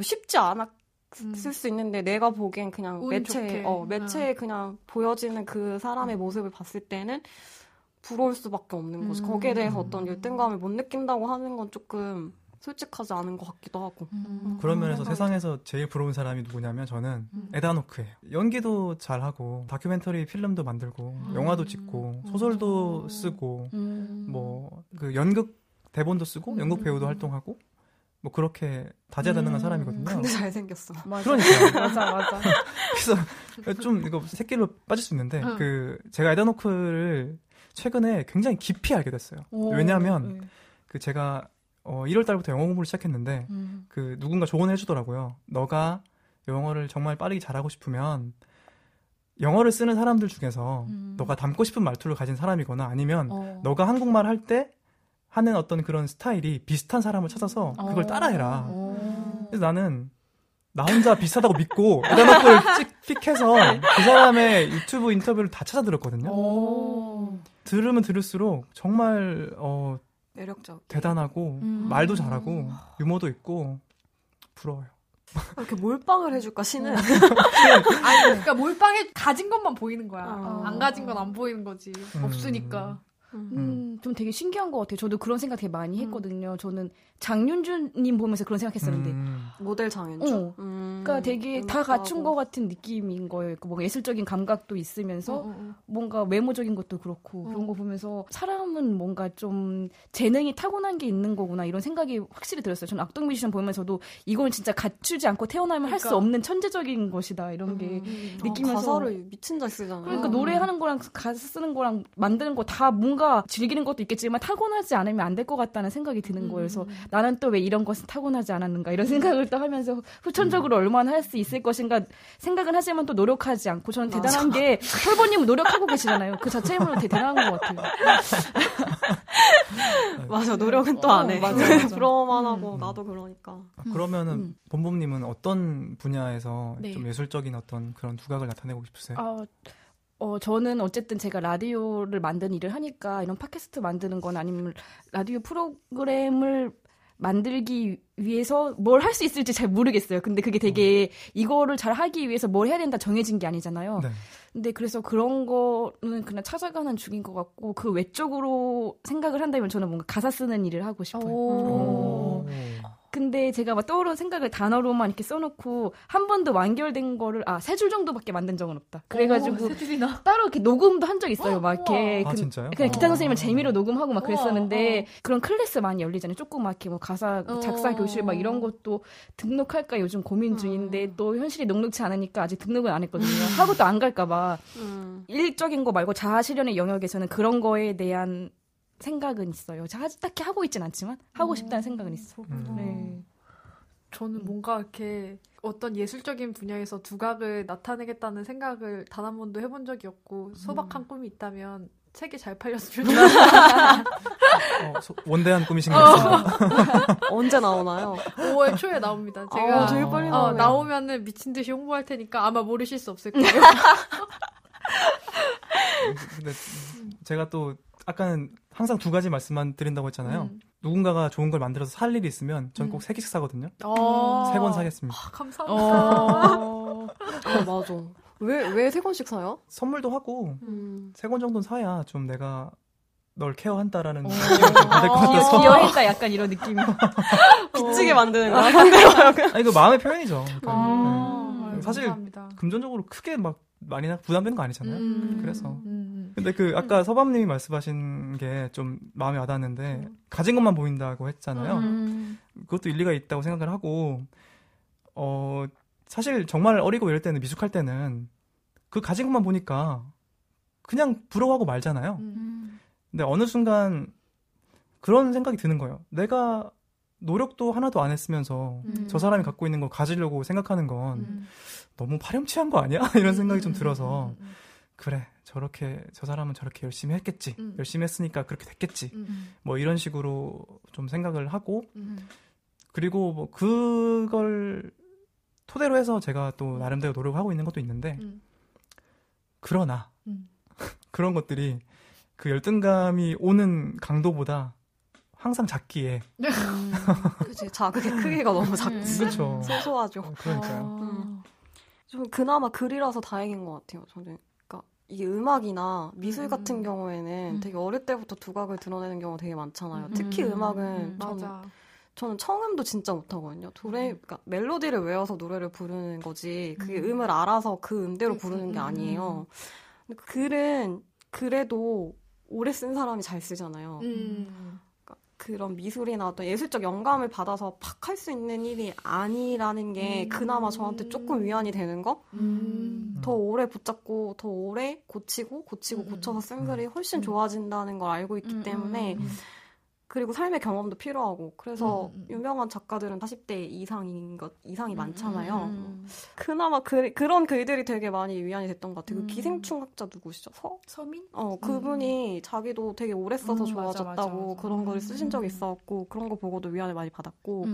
[SPEAKER 2] 쉽지 않았을 음. 수 있는데 내가 보기엔 그냥 매체 어 매체에 음. 그냥 보여지는 그 사람의 음. 모습을 봤을 때는 부러울 수밖에 없는 거지. 거기에 대해서 어떤 열등감을 못 느낀다고 하는 건 조금 솔직하지 않은 것 같기도 하고.
[SPEAKER 4] 음. 그런 면에서 세상에서 제일 부러운 사람이 누구냐면 저는 음. 에다노크예요. 연기도 잘하고 다큐멘터리 필름도 만들고 음. 영화도 찍고 소설도 음. 쓰고 음. 뭐그 연극 대본도 쓰고 연극 배우도 활동하고 뭐 그렇게 다재다능한 음, 사람이거든요.
[SPEAKER 2] 근데 잘생겼어.
[SPEAKER 4] 맞아. 그러니까. [LAUGHS]
[SPEAKER 3] 맞아, 맞아. [LAUGHS]
[SPEAKER 4] 그래서 좀 이거 새끼로 빠질 수 있는데 응. 그 제가 에다노크를 최근에 굉장히 깊이 알게 됐어요. 오, 왜냐하면 네. 그 제가 어 1월 달부터 영어 공부를 시작했는데 음. 그 누군가 조언을 해주더라고요. 너가 영어를 정말 빠르게 잘하고 싶으면 영어를 쓰는 사람들 중에서 음. 너가 담고 싶은 말투를 가진 사람이거나 아니면 어. 너가 한국말 할 때 하는 어떤 그런 스타일이 비슷한 사람을 찾아서 그걸 어. 따라해라. 어. 그래서 나는 나 혼자 비슷하다고 믿고 [LAUGHS] 에다노크를 찍픽해서 그 사람의 유튜브 인터뷰를 다 찾아 들었거든요. 들으면 들을수록 정말 어
[SPEAKER 2] 매력적
[SPEAKER 4] 대단하고 음. 말도 잘하고 유머도 있고 부러워요.
[SPEAKER 2] 이렇게 몰빵을 해줄까 신은? [LAUGHS]
[SPEAKER 1] 아니 그러니까 몰빵에 가진 것만 보이는 거야. 어. 안 가진 건 안 보이는 거지. 음. 없으니까.
[SPEAKER 3] 음. 음, 좀 되게 신기한 것 같아요. 저도 그런 생각 되게 많이 음. 했거든요. 저는 장윤주님 보면서 그런 생각했었는데
[SPEAKER 2] 음. 모델 장윤주.
[SPEAKER 3] 어. 음. 그러니까 되게 다 갖춘 것 같은 느낌인 거예요. 그 뭔가 예술적인 감각도 있으면서 어, 어, 어. 뭔가 외모적인 것도 그렇고 그런 거 보면서 사람은 뭔가 좀 재능이 타고난 게 있는 거구나 이런 생각이 확실히 들었어요. 저는 악동 뮤지션 보면서도 이건 진짜 갖추지 않고 태어나면 그러니까. 할수 없는 천재적인 것이다 이런 게 느끼면서
[SPEAKER 2] 가사를 미친 듯 쓰잖아요.
[SPEAKER 3] 그러니까 노래하는 거랑 가사 쓰는 거랑 만드는 거 다 뭔가 즐기는 것도 있겠지만 타고나지 않으면 안 될 것 같다는 생각이 드는 거예요. 그래서 나는 또 왜 이런 것은 타고나지 않았는가 이런 [LAUGHS] 생각을 또 하면서 후천적으로 음. 얼마나 할 수 있을 것인가 생각은 하지만 또 노력하지 않고 저는 대단한 맞아. 게 털보님은 노력하고 계시잖아요. 그 자체만으로 대단한 것 같아요. [LAUGHS]
[SPEAKER 2] 맞아 노력은 또 안 해. 어, 맞아, 맞아. 부러워만 하고 음. 나도 그러니까.
[SPEAKER 4] 아, 그러면은 음. 본범님은 어떤 분야에서 네. 좀 예술적인 어떤 그런 두각을 나타내고 싶으세요? 아,
[SPEAKER 3] 어, 저는 어쨌든 제가 라디오를 만드는 일을 하니까 이런 팟캐스트 만드는 건 아니면 라디오 프로그램을 만들기 위해서 뭘 할 수 있을지 잘 모르겠어요. 근데 그게 되게 이거를 잘 하기 위해서 뭘 해야 된다 정해진 게 아니잖아요. 네. 근데 그래서 그런 거는 그냥 찾아가는 중인 것 같고 그 외적으로 생각을 한다면 저는 뭔가 가사 쓰는 일을 하고 싶어요. 오. 오. 근데 제가 막 떠오르는 생각을 단어로만 이렇게 써놓고 한 번도 완결된 거를 아 세 줄 정도밖에 만든 적은 없다. 그래가지고 오, 따로 이렇게 녹음도 한 적 있어요. 막 이렇게
[SPEAKER 4] 아, 그, 진짜요?
[SPEAKER 3] 그냥 기타 선생님을 재미로 녹음하고 막 그랬었는데 우와, 그런 클래스 많이 열리잖아요. 조그맣게 뭐 가사 작사 교실 막 이런 것도 등록할까 요즘 고민 중인데 음. 또 현실이 녹록치 않으니까 아직 등록은 안 했거든요. 하고 또 안 갈까봐 음. 일적인 거 말고 자아 실현의 영역에서는 그런 거에 대한 생각은 있어요. 제가 딱히 하고 있진 않지만 하고 싶다는 생각은 있어. 음. 네.
[SPEAKER 1] 저는 뭔가 이렇게 어떤 예술적인 분야에서 두각을 나타내겠다는 생각을 단 한 번도 해본 적이 없고 소박한 음. 꿈이 있다면 책이 잘 팔렸으면 [LAUGHS] 좋겠다.
[SPEAKER 4] 어, 원대한 꿈이신가요? 어. [LAUGHS]
[SPEAKER 2] 언제 나오나요?
[SPEAKER 1] 5월 초에 나옵니다. 제가
[SPEAKER 2] 어, 제일 빨리
[SPEAKER 1] 어, 나오면은 미친 듯이 홍보할 테니까 아마 모르실 수 없을 거예요. [LAUGHS]
[SPEAKER 4] 근데 제가 또 아까는 항상 두 가지 말씀만 드린다고 했잖아요. 음. 누군가가 좋은 걸 만들어서 살 일이 있으면 전 꼭세 음. 개씩 사거든요. 어. 세권 사겠습니다. 아,
[SPEAKER 1] 감사합니다. [LAUGHS]
[SPEAKER 2] 어, 맞아. 왜, 왜 세 권씩 사요?
[SPEAKER 4] 선물도 하고, 음. 세권 정도는 사야 좀 내가 널 케어한다라는 느낌을 좀 받을 것 같아서.
[SPEAKER 3] 기여했다 약간 이런 느낌이. [LAUGHS]
[SPEAKER 2] 빚지게 만드는 거야.
[SPEAKER 4] 아니, 그 마음의 표현이죠. 그러니까, 아, 네. 사실, 감사합니다. 금전적으로 크게 막 많이 부담되는 거 아니잖아요. 음. 그래서. 음. 근데 그 아까 서밤님이 말씀하신 게 좀 마음에 와닿는데 음. 가진 것만 보인다고 했잖아요. 음. 그것도 일리가 있다고 생각을 하고 어 사실 정말 어리고 이럴 때는 미숙할 때는 그 가진 것만 보니까 그냥 부러워하고 말잖아요. 음. 근데 어느 순간 그런 생각이 드는 거예요. 내가 노력도 하나도 안 했으면서 음. 저 사람이 갖고 있는 걸 가지려고 생각하는 건 음. 너무 파렴치한 거 아니야? [LAUGHS] 이런 생각이 좀 음, 들어서 음, 음, 그래 저렇게 저 사람은 저렇게 열심히 했겠지 열심히 했으니까 그렇게 됐겠지 뭐 이런 식으로 좀 생각을 하고 그리고 뭐 그걸 토대로 해서 제가 또 나름대로 노력을 하고 있는 것도 있는데 그러나 [LAUGHS] 그런 것들이 그 열등감이 오는 강도보다 항상 작기에.
[SPEAKER 2] 음, 그치. 자극의 크기가 너무 [LAUGHS] 작지.
[SPEAKER 4] 그렇죠.
[SPEAKER 2] 소소하죠.
[SPEAKER 4] 어, 그러니까요. 음.
[SPEAKER 2] 좀 그나마 글이라서 다행인 것 같아요. 저는. 그러니까 이게 음악이나 미술 음. 같은 경우에는 음. 되게 어릴 때부터 두각을 드러내는 경우가 되게 많잖아요. 음. 특히 음악은 저는, 저는 청음도 진짜 못하거든요. 노래, 그러니까 멜로디를 외워서 노래를 부르는 거지. 그게 음 을 알아서 그 음대로 부르는 게 아니에요. 글은 그래도 오래 쓴 사람이 잘 쓰잖아요. 음. 그런 미술이나 어떤 예술적 영감을 받아서 팍 할 수 있는 일이 아니라는 게 음. 그나마 저한테 조금 위안이 되는 거? 음. 더 오래 붙잡고 더 오래 고치고 고치고 음. 고쳐서 쓴 글이 훨씬 좋아진다는 걸 알고 있기 때문에 그리고 삶의 경험도 필요하고 그래서 음, 음, 음. 유명한 작가들은 40대 이상인 것 이상이 음, 많잖아요. 음, 그나마 그, 그런 글들이 되게 많이 위안이 됐던 것 같아요. 그 기생충 학자 누구시죠? 서
[SPEAKER 1] 서민?
[SPEAKER 2] 어 그분이 자기도 되게 오래 써서 좋아졌다고 맞아, 맞아, 맞아. 그런 걸 쓰신 적이 있었고 그런 거 보고도 위안을 많이 받았고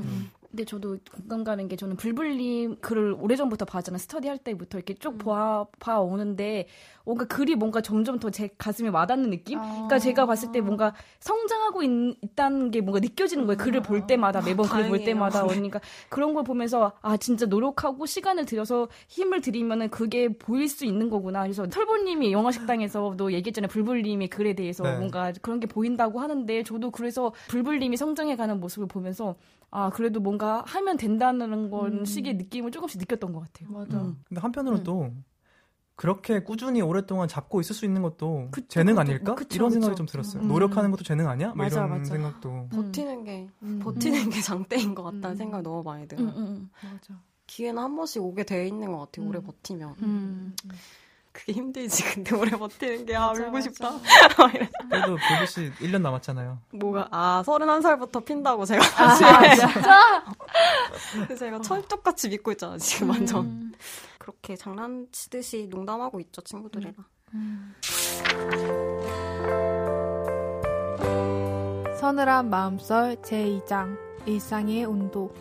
[SPEAKER 3] 근데 저도 공감 가는 게 저는 불불님 글을 오래전부터 봐잖아요. 스터디 할 때부터 이렇게 쭉 음. 봐, 봐 오는데 뭔가 글이 뭔가 점점 더 제 가슴에 와닿는 느낌? 아. 그러니까 제가 봤을 때 뭔가 성장하고 있, 다는 게 뭔가 느껴지는 거예요. 글을 볼 때마다 매번 글을 볼 때마다 [LAUGHS] 그러니까 그런 걸 보면서 아 진짜 노력하고 시간을 들여서 힘을 들이면은 그게 보일 수 있는 거구나. 그래서 털보님이 영화 식당에서도 얘기했잖아요. 불불님의 글에 대해서 네. 뭔가 그런 게 보인다고 하는데 저도 그래서 불불님이 성장해가는 모습을 보면서 아 그래도 뭔가 하면 된다는 건 음. 식의 느낌을 조금씩 느꼈던 것 같아요.
[SPEAKER 1] 맞아. 음.
[SPEAKER 4] 근데 한편으로는 음. 또 그렇게 꾸준히 오랫동안 잡고 있을 수 있는 것도 그쵸, 재능 아닐까? 그쵸, 이런 생각이 좀 들었어요. 음. 노력하는 것도 재능 아니야? 뭐 맞아, 이런 맞아. 생각도. 음.
[SPEAKER 2] 버티는 게 음. 버티는 게 장대인 것 같다는 생각이 너무 많이 들어요. 맞아. 기회는 한 번씩 오게 돼 있는 것 같아요. 오래 버티면. 그게 힘들지. [LAUGHS] 근데 오래 버티는 게, 아, 울고 싶다. [LAUGHS]
[SPEAKER 4] 그래도 보듯이 1년 남았잖아요.
[SPEAKER 2] 뭐가, 아, 31살부터 핀다고 제가 아, 사실. 아, 진짜? 제가 철쭉같이 믿고 있잖아, 지금 완전. 음. 그렇게 장난치듯이 농담하고 있죠, 친구들이랑. 음.
[SPEAKER 1] 서늘한 마음썰 제2장 일상의 온도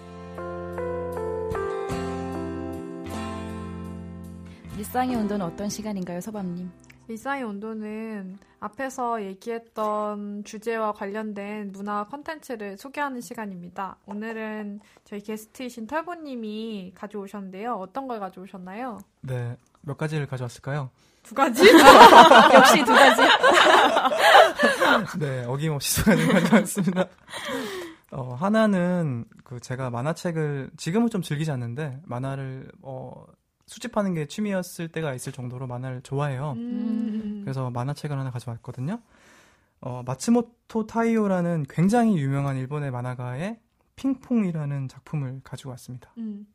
[SPEAKER 3] 일상의 온도는 어떤 시간인가요, 서밤님?
[SPEAKER 1] 일상의 온도는 앞에서 얘기했던 주제와 관련된 문화 컨텐츠를 소개하는 시간입니다. 오늘은 저희 게스트이신 털보님이 가져오셨는데요. 어떤 걸 가져오셨나요?
[SPEAKER 4] 네, 몇 가지를 가져왔을까요?
[SPEAKER 1] 두 가지? [LAUGHS]
[SPEAKER 3] 역시 두 가지. [LAUGHS]
[SPEAKER 4] 네, 어김없이 두 가지 가져왔습니다. 어, 하나는 그 제가 만화책을 지금은 좀 즐기지 않는데 만화를 어 수집하는 게 취미였을 때가 있을 정도로 만화를 좋아해요. 음. 그래서 만화책을 하나 가져왔거든요. 어, 마츠모토 타이오라는 굉장히 유명한 일본의 만화가의 핑퐁이라는 작품을 가지고 왔습니다. 음.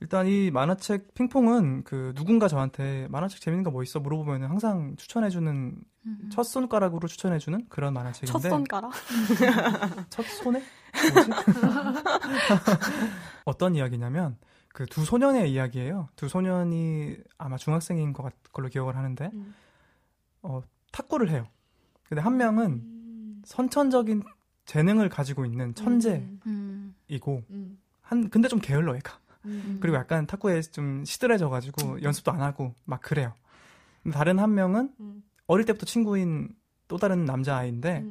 [SPEAKER 4] 일단 이 만화책 핑퐁은 그 누군가 저한테 만화책 재밌는 거 뭐 있어 물어보면 항상 추천해주는 음. 첫 손가락으로 추천해주는 그런 만화책인데 첫
[SPEAKER 2] 손가락?
[SPEAKER 4] 첫 손에? 어떤 이야기냐면 그 두 소년의 이야기예요. 두 소년이 아마 중학생인 것 걸로 기억을 하는데 음. 어, 탁구를 해요. 근데 한 명은 음. 선천적인 재능을 가지고 있는 천재이고 음. 음. 한 근데 좀 게을러 애가. 음. 그리고 약간 탁구에 좀 시들해져 가지고 연습도 안 하고 막 그래요. 다른 한 명은 어릴 때부터 친구인 또 다른 남자 아이인데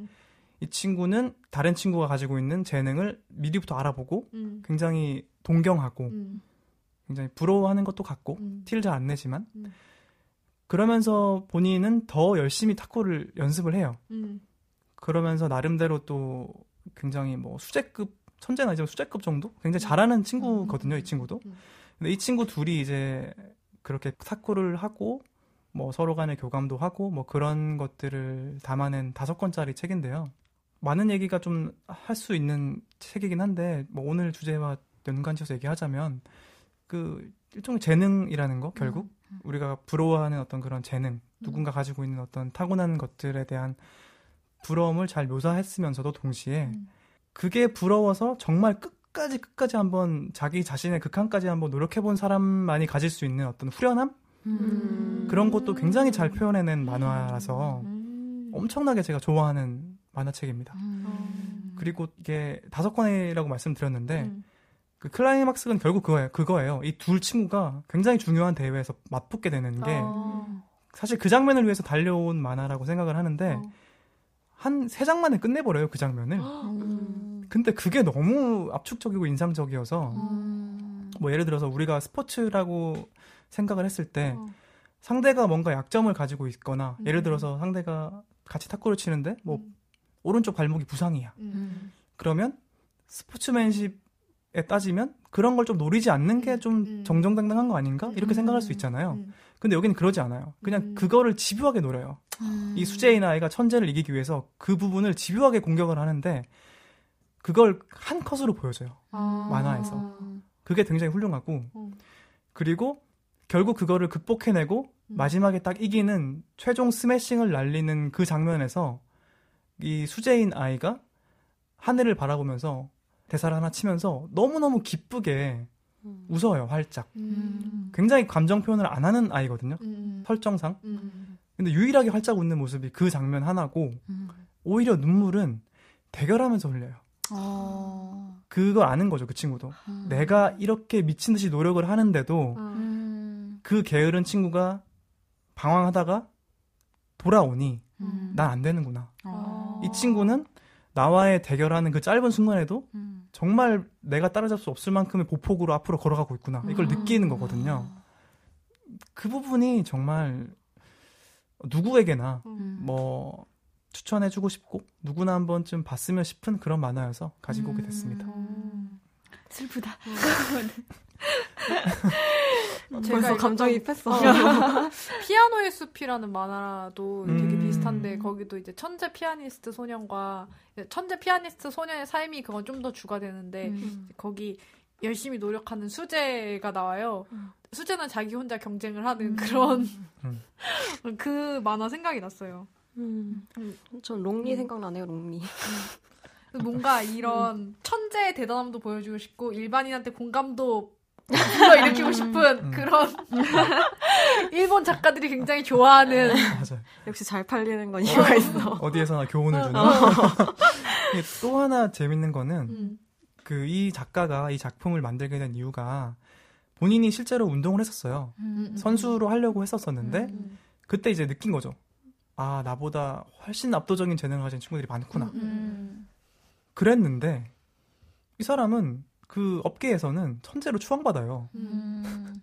[SPEAKER 4] 이 친구는 다른 친구가 가지고 있는 재능을 미리부터 알아보고 굉장히 동경하고 굉장히 부러워하는 것도 같고 음. 티를 잘 안 내지만 음. 그러면서 본인은 더 열심히 탁구를 연습을 해요. 음. 그러면서 나름대로 또 굉장히 뭐 수제급 천재는 아니지만 수제급 정도 굉장히 음. 잘하는 친구거든요. 이 음. 친구도. 음. 근데 이 친구 둘이 이제 그렇게 탁구를 하고 뭐 서로 간의 교감도 하고 뭐 그런 것들을 담아낸 다섯 권짜리 책인데요. 많은 얘기가 좀 할 수 있는 책이긴 한데 뭐 오늘 주제와 연관지어서 얘기하자면 그 일종의 재능이라는 거 결국 음, 음. 우리가 부러워하는 어떤 그런 재능 음. 누군가 가지고 있는 어떤 타고난 것들에 대한 부러움을 잘 묘사했으면서도 동시에 음. 그게 부러워서 정말 끝까지 끝까지 한번 자기 자신의 극한까지 한번 노력해본 사람만이 가질 수 있는 어떤 후련함 음. 그런 것도 굉장히 잘 표현해낸 만화라서 음. 엄청나게 제가 좋아하는 만화책입니다. 그리고 이게 다섯 권이라고 말씀드렸는데 그 클라이막스는 결국 그거예요. 그거예요. 이 둘 친구가 굉장히 중요한 대회에서 맞붙게 되는 게 어. 사실 그 장면을 위해서 달려온 만화라고 생각을 하는데 어. 한세 장만에 끝내버려요 그 장면을. 음. 근데 그게 너무 압축적이고 인상적이어서 음. 뭐 예를 들어서 우리가 스포츠라고 생각을 했을 때 어. 상대가 뭔가 약점을 가지고 있거나 음. 예를 들어서 상대가 같이 탁구를 치는데 뭐 음. 오른쪽 발목이 부상이야. 음. 그러면 스포츠맨십 에 따지면 그런 걸 좀 노리지 않는 게좀 음, 음. 정정당당한 거 아닌가 이렇게 음. 생각할 수 있잖아요. 음. 근데 여기는 그러지 않아요. 그냥 음. 그거를 집요하게 노려요. 이 수재인 아이가 천재를 이기기 위해서 그 부분을 집요하게 공격을 하는데 그걸 한 컷으로 보여줘요.
[SPEAKER 1] 아.
[SPEAKER 4] 만화에서. 그게 굉장히 훌륭하고
[SPEAKER 1] 어.
[SPEAKER 4] 그리고 결국 그거를 극복해내고
[SPEAKER 1] 음.
[SPEAKER 4] 마지막에 딱 이기는 최종 스매싱을 날리는 그 장면에서 이 수재인 아이가 하늘을 바라보면서 대사를 하나 치면서 너무너무 기쁘게 웃어요, 활짝.
[SPEAKER 1] 음.
[SPEAKER 4] 굉장히 감정 표현을 안 하는 아이거든요.
[SPEAKER 1] 음.
[SPEAKER 4] 설정상.
[SPEAKER 1] 음.
[SPEAKER 4] 근데 유일하게 활짝 웃는 모습이 그 장면 하나고 오히려 눈물은 대결하면서 흘려요.
[SPEAKER 3] 어.
[SPEAKER 4] 그걸 아는 거죠, 그 친구도. 내가 이렇게 미친 듯이 노력을 하는데도
[SPEAKER 1] 어.
[SPEAKER 3] 음.
[SPEAKER 4] 그 게으른 친구가 방황하다가 돌아오니
[SPEAKER 3] 음.
[SPEAKER 4] 난안 되는구나.
[SPEAKER 3] 어.
[SPEAKER 4] 이 친구는 나와의 대결하는 그 짧은 순간에도
[SPEAKER 3] 음.
[SPEAKER 4] 정말 내가 따라잡을 수 없을 만큼의 보폭으로 앞으로 걸어가고 있구나. 이걸
[SPEAKER 3] 음.
[SPEAKER 4] 느끼는 거거든요. 그 부분이 정말 누구에게나
[SPEAKER 3] 음.
[SPEAKER 4] 뭐 추천해주고 싶고 누구나 한 번쯤 봤으면 싶은 그런 만화여서 가지고 오게 됐습니다.
[SPEAKER 3] 음. 슬프다. [LAUGHS] [LAUGHS]
[SPEAKER 2] 벌써
[SPEAKER 1] 읽었던
[SPEAKER 2] 감정이입했어. [LAUGHS]
[SPEAKER 1] 피아노의 숲이라는 만화도 되게
[SPEAKER 4] 음.
[SPEAKER 1] 비슷한데 거기도 이제 천재 피아니스트 소년과 천재 피아니스트 소년의 삶이 그건 좀 더 주가 되는데
[SPEAKER 3] 음.
[SPEAKER 1] 거기 열심히 노력하는 수재가 나와요.
[SPEAKER 3] 음.
[SPEAKER 1] 수재는 자기 혼자 경쟁을 하는 그런
[SPEAKER 4] 음. [LAUGHS]
[SPEAKER 1] 그 만화 생각이 났어요.
[SPEAKER 2] 음. 전 롱리 생각나네요, 롱리.
[SPEAKER 1] 뭔가 이런 천재의 대단함도 보여주고 싶고 일반인한테 공감도 불러 일으키고 싶은
[SPEAKER 4] 음.
[SPEAKER 1] 그런 [LAUGHS] 일본 작가들이 굉장히 좋아하는
[SPEAKER 4] 맞아요.
[SPEAKER 2] 역시 잘 팔리는 건 이유가 있어.
[SPEAKER 4] 어디에서나 교훈을 주는. [LAUGHS] 이게 또 하나 재밌는 거는
[SPEAKER 1] 음.
[SPEAKER 4] 그이 작가가 이 작품을 만들게 된 이유가 본인이 실제로 운동을 했었어요.
[SPEAKER 1] 음.
[SPEAKER 4] 선수로 하려고 했었었는데
[SPEAKER 1] 음.
[SPEAKER 4] 그때 이제 느낀 거죠. 아 나보다 훨씬 압도적인 재능을 가진 친구들이 많구나.
[SPEAKER 3] 음.
[SPEAKER 4] 그랬는데 이 사람은 그 업계에서는 천재로 추앙받아요.
[SPEAKER 3] 음.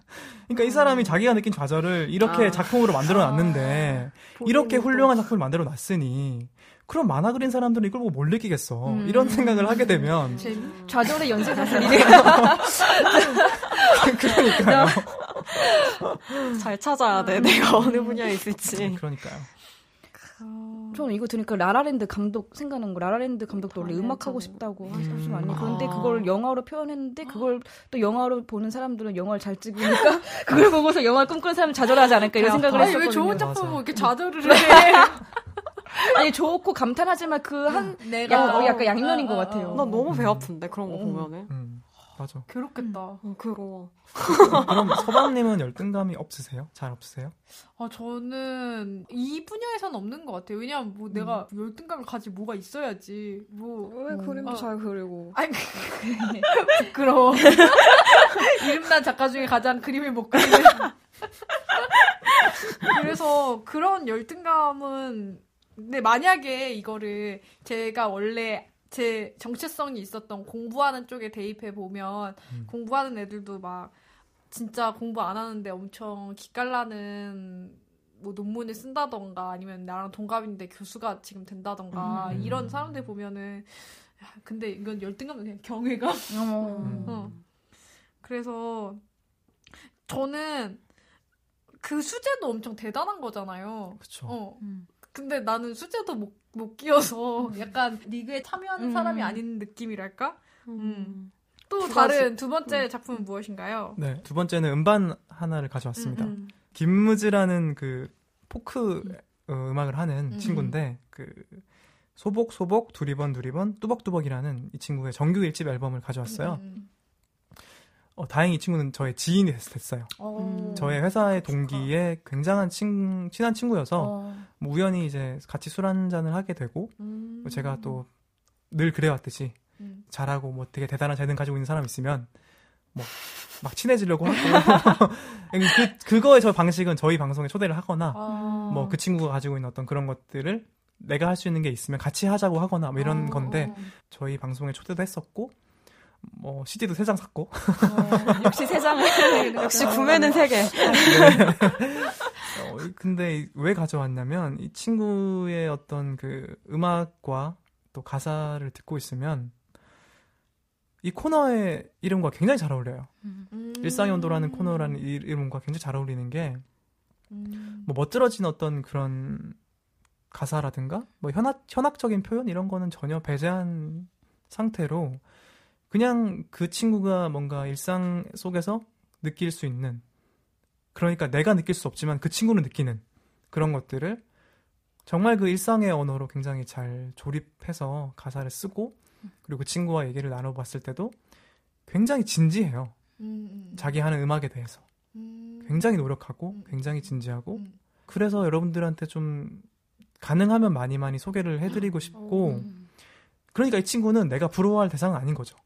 [SPEAKER 4] 그러니까 이 사람이 자기가 느낀 좌절을 이렇게
[SPEAKER 2] 아.
[SPEAKER 4] 작품으로 만들어 놨는데 이렇게 훌륭한 작품을 만들어 놨으니 그럼 만화 그린 사람들은 이걸 보고 뭘 느끼겠어.
[SPEAKER 1] 음.
[SPEAKER 4] 이런 생각을 하게 되면
[SPEAKER 1] 재미?
[SPEAKER 3] 좌절의 연쇄 자살이래. [LAUGHS]
[SPEAKER 4] 그러니까요.
[SPEAKER 2] 잘 찾아야 돼. 내가 어느 분야에 있을지.
[SPEAKER 4] 그러니까요.
[SPEAKER 3] 저는 이거 들으니까 라라랜드 감독 생각나는 거. 라라랜드 감독도 원래
[SPEAKER 2] 아, 네,
[SPEAKER 3] 음악 하고. 싶다고
[SPEAKER 4] 음.
[SPEAKER 3] 하시는 거 아니에요? 그런데
[SPEAKER 2] 아.
[SPEAKER 3] 그걸 영화로 표현했는데 그걸 또 영화로 보는 사람들은 영화를 잘 찍으니까 [LAUGHS] 그걸 보고서 영화 꿈꾸는 사람은 좌절하지 않을까 이런 생각을
[SPEAKER 1] 아니
[SPEAKER 3] 했었거든요.
[SPEAKER 1] 왜 좋은. 작품 보고 이렇게 좌절을 해? [LAUGHS]
[SPEAKER 3] 아니 좋고 감탄하지만 그한
[SPEAKER 1] 내가
[SPEAKER 3] 약, 어, 약간 양면인 것 같아요.
[SPEAKER 2] 나 너무 배
[SPEAKER 4] 음.
[SPEAKER 2] 아픈데 그런 거
[SPEAKER 3] 어.
[SPEAKER 2] 보면은.
[SPEAKER 4] 음, 맞아.
[SPEAKER 1] 괴롭겠다.
[SPEAKER 2] 어, 괴로워.
[SPEAKER 4] 그럼 서방님은 열등감이 없으세요? 잘 없으세요?
[SPEAKER 1] 아 저는 이 분야에서는 없는 것 같아요. 왜냐면 뭐 내가 열등감을 가질 뭐가 있어야지.
[SPEAKER 2] 뭐왜 그림도
[SPEAKER 1] 어.
[SPEAKER 2] 잘 그리고.
[SPEAKER 1] 아니 [LAUGHS] 부끄러워. [LAUGHS] 이름난 작가 중에 가장 그림을 못 그리는. [LAUGHS] 그래서 그런 열등감은 근데 만약에 이거를 제가 원래 제 정체성이 있었던 공부하는 쪽에 대입해 보면
[SPEAKER 4] 음.
[SPEAKER 1] 공부하는 애들도 막 진짜 공부 안 하는데 엄청 기깔나는 뭐 논문을 쓴다던가 아니면 나랑 동갑인데 교수가 지금 된다던가
[SPEAKER 4] 음.
[SPEAKER 1] 이런 사람들 보면은 야, 근데 이건 열등감은 그냥 경외감. [LAUGHS]
[SPEAKER 4] 음.
[SPEAKER 1] 어. 그래서 저는 그 수제도 엄청 대단한 거잖아요.
[SPEAKER 4] 그쵸.
[SPEAKER 1] 어.
[SPEAKER 3] 음.
[SPEAKER 1] 근데 나는 수제도 못, 못 끼어서 약간 리그에 참여하는
[SPEAKER 3] 음.
[SPEAKER 1] 사람이 아닌 느낌이랄까?
[SPEAKER 2] 음. 또두
[SPEAKER 1] 다른. 두 번째 작품은 무엇인가요?
[SPEAKER 4] 네, 두 번째는 음반 하나를 가져왔습니다.
[SPEAKER 1] 음, 음.
[SPEAKER 4] 김무즈라는 그 포크 어, 음악을 하는
[SPEAKER 1] 음.
[SPEAKER 4] 친구인데 그 소복 소복 두리번 두리번 뚜벅뚜벅이라는 이 친구의 정규 1집 앨범을 가져왔어요.
[SPEAKER 1] 음,
[SPEAKER 4] 어, 다행히 이 친구는 저의 지인이 됐, 됐어요.
[SPEAKER 1] 어.
[SPEAKER 4] 저의 회사의 동기의 굉장한 친, 친한 친구여서
[SPEAKER 3] 어.
[SPEAKER 4] 뭐 우연히 이제 같이 술 한 잔을 하게 되고
[SPEAKER 1] 음.
[SPEAKER 4] 제가 또 늘 그래왔듯이
[SPEAKER 1] 음.
[SPEAKER 4] 잘하고 뭐 되게 대단한 재능 가지고 있는 사람 있으면 뭐 막 친해지려고 하고 [LAUGHS] 그 그거의 저 방식은 저희 방송에 초대를 하거나
[SPEAKER 1] 아.
[SPEAKER 4] 뭐그 친구가 가지고 있는 어떤 그런 것들을 내가 할 수 있는 게 있으면 같이 하자고 하거나 뭐 이런
[SPEAKER 1] 어,
[SPEAKER 4] 건데
[SPEAKER 1] 어.
[SPEAKER 4] 저희 방송에 초대도 했었고 뭐 CD도 세 장 샀고
[SPEAKER 3] 어, 역시 세상을 [LAUGHS]
[SPEAKER 2] 역시 구매는 세 개. [LAUGHS]
[SPEAKER 4] 어, 근데 왜 가져왔냐면 이 친구의 어떤 그 음악과 또 가사를 듣고 있으면 이 코너의 이름과 굉장히 잘 어울려요.
[SPEAKER 1] 음.
[SPEAKER 4] 일상의 온도라는 코너라는 이 이름과 굉장히 잘 어울리는 게
[SPEAKER 1] 음.
[SPEAKER 4] 뭐 멋들어진 어떤 그런 가사라든가 뭐 현학 현학적인 표현 이런 거는 전혀 배제한 상태로 그냥 그 친구가 뭔가 일상 속에서 느낄 수 있는 그러니까 내가 느낄 수 없지만 그 친구는 느끼는 그런 것들을 정말 그 일상의 언어로 굉장히 잘 조립해서 가사를 쓰고 그리고 그 친구와 얘기를 나눠봤을 때도 굉장히 진지해요. 음, 음. 자기 하는 음악에 대해서. 음. 굉장히 노력하고 음. 굉장히 진지하고 음. 그래서 여러분들한테 좀 가능하면 많이 많이 소개를 해드리고 싶고 그러니까 이 친구는 내가 부러워할 대상은 아닌 거죠.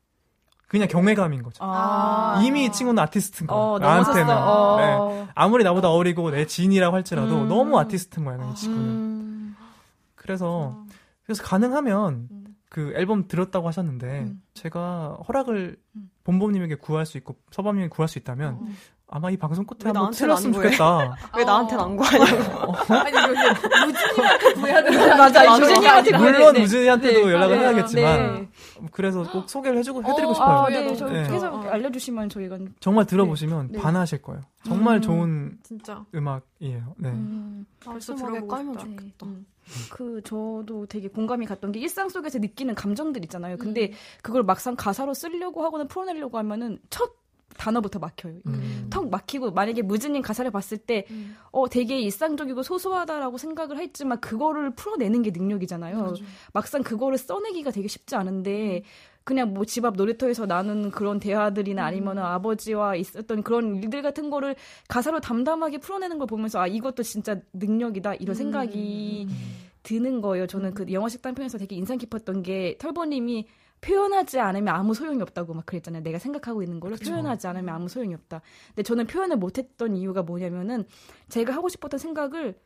[SPEAKER 4] 그냥 경외감인 거죠. 아~ 이미 이 친구는 아티스트인 거야. 어, 나한테는. 어. 네. 아무리 나보다 어리고 내 지인이라고 할지라도 음. 너무 아티스트인 거야, 이 친구는. 음. 그래서, 그래서 가능하면 음. 그 앨범 들었다고 하셨는데, 음. 제가 허락을 음. 본범님에게 구할 수 있고, 서범님에게 구할 수 있다면, 어. 아마 이 방송 끝에 한번 틀었으면 좋겠다. [LAUGHS]
[SPEAKER 2] 왜 나한테는 안 구하냐고. [LAUGHS]
[SPEAKER 1] 아니, 무진이한테 구해야 되는
[SPEAKER 3] 맞아, 무진이한테
[SPEAKER 4] 물론 무진이한테도 네, 연락을 네, 해야겠지만, 네. 그래서 꼭 [GASPS] 소개를 해주고, 해드리고 어, 싶어요.
[SPEAKER 3] 아, 네, 저 네. 계속 어. 알려주시면 저희가.
[SPEAKER 4] 정말 들어보시면 네. 반하실 거예요. 정말 음, 좋은 진짜. 음악이에요. 네. 음,
[SPEAKER 2] 벌써 들어보고 싶다. 좋겠다. 음.
[SPEAKER 3] 그 저도 되게 공감이 갔던 게 일상 속에서 느끼는 감정들 있잖아요. 근데 음. 그걸 막상 가사로 쓰려고 하거나 풀어내려고 하면은 첫 단어부터 막혀요. 음. 턱 막히고 만약에 무즈님 가사를 봤을 때 음. 어, 되게 일상적이고 소소하다라고 생각을 했지만 그거를 풀어내는 게 능력이잖아요. 그렇죠. 막상 그거를 써내기가 되게 쉽지 않은데 그냥 뭐 집 앞 놀이터에서 나눈 그런 대화들이나 아니면 음. 아버지와 있었던 그런 일들 같은 거를 가사로 담담하게 풀어내는 걸 보면서 아 이것도 진짜 능력이다 이런 음. 생각이 음. 드는 거예요. 저는 그 영화 식단 편에서 되게 인상 깊었던 게 털보님이 표현하지 않으면 아무 소용이 없다고 막 그랬잖아요. 내가 생각하고 있는 거를. 표현하지 않으면 아무 소용이 없다. 근데 저는 표현을 못했던 이유가 뭐냐면은 제가 하고 싶었던 생각을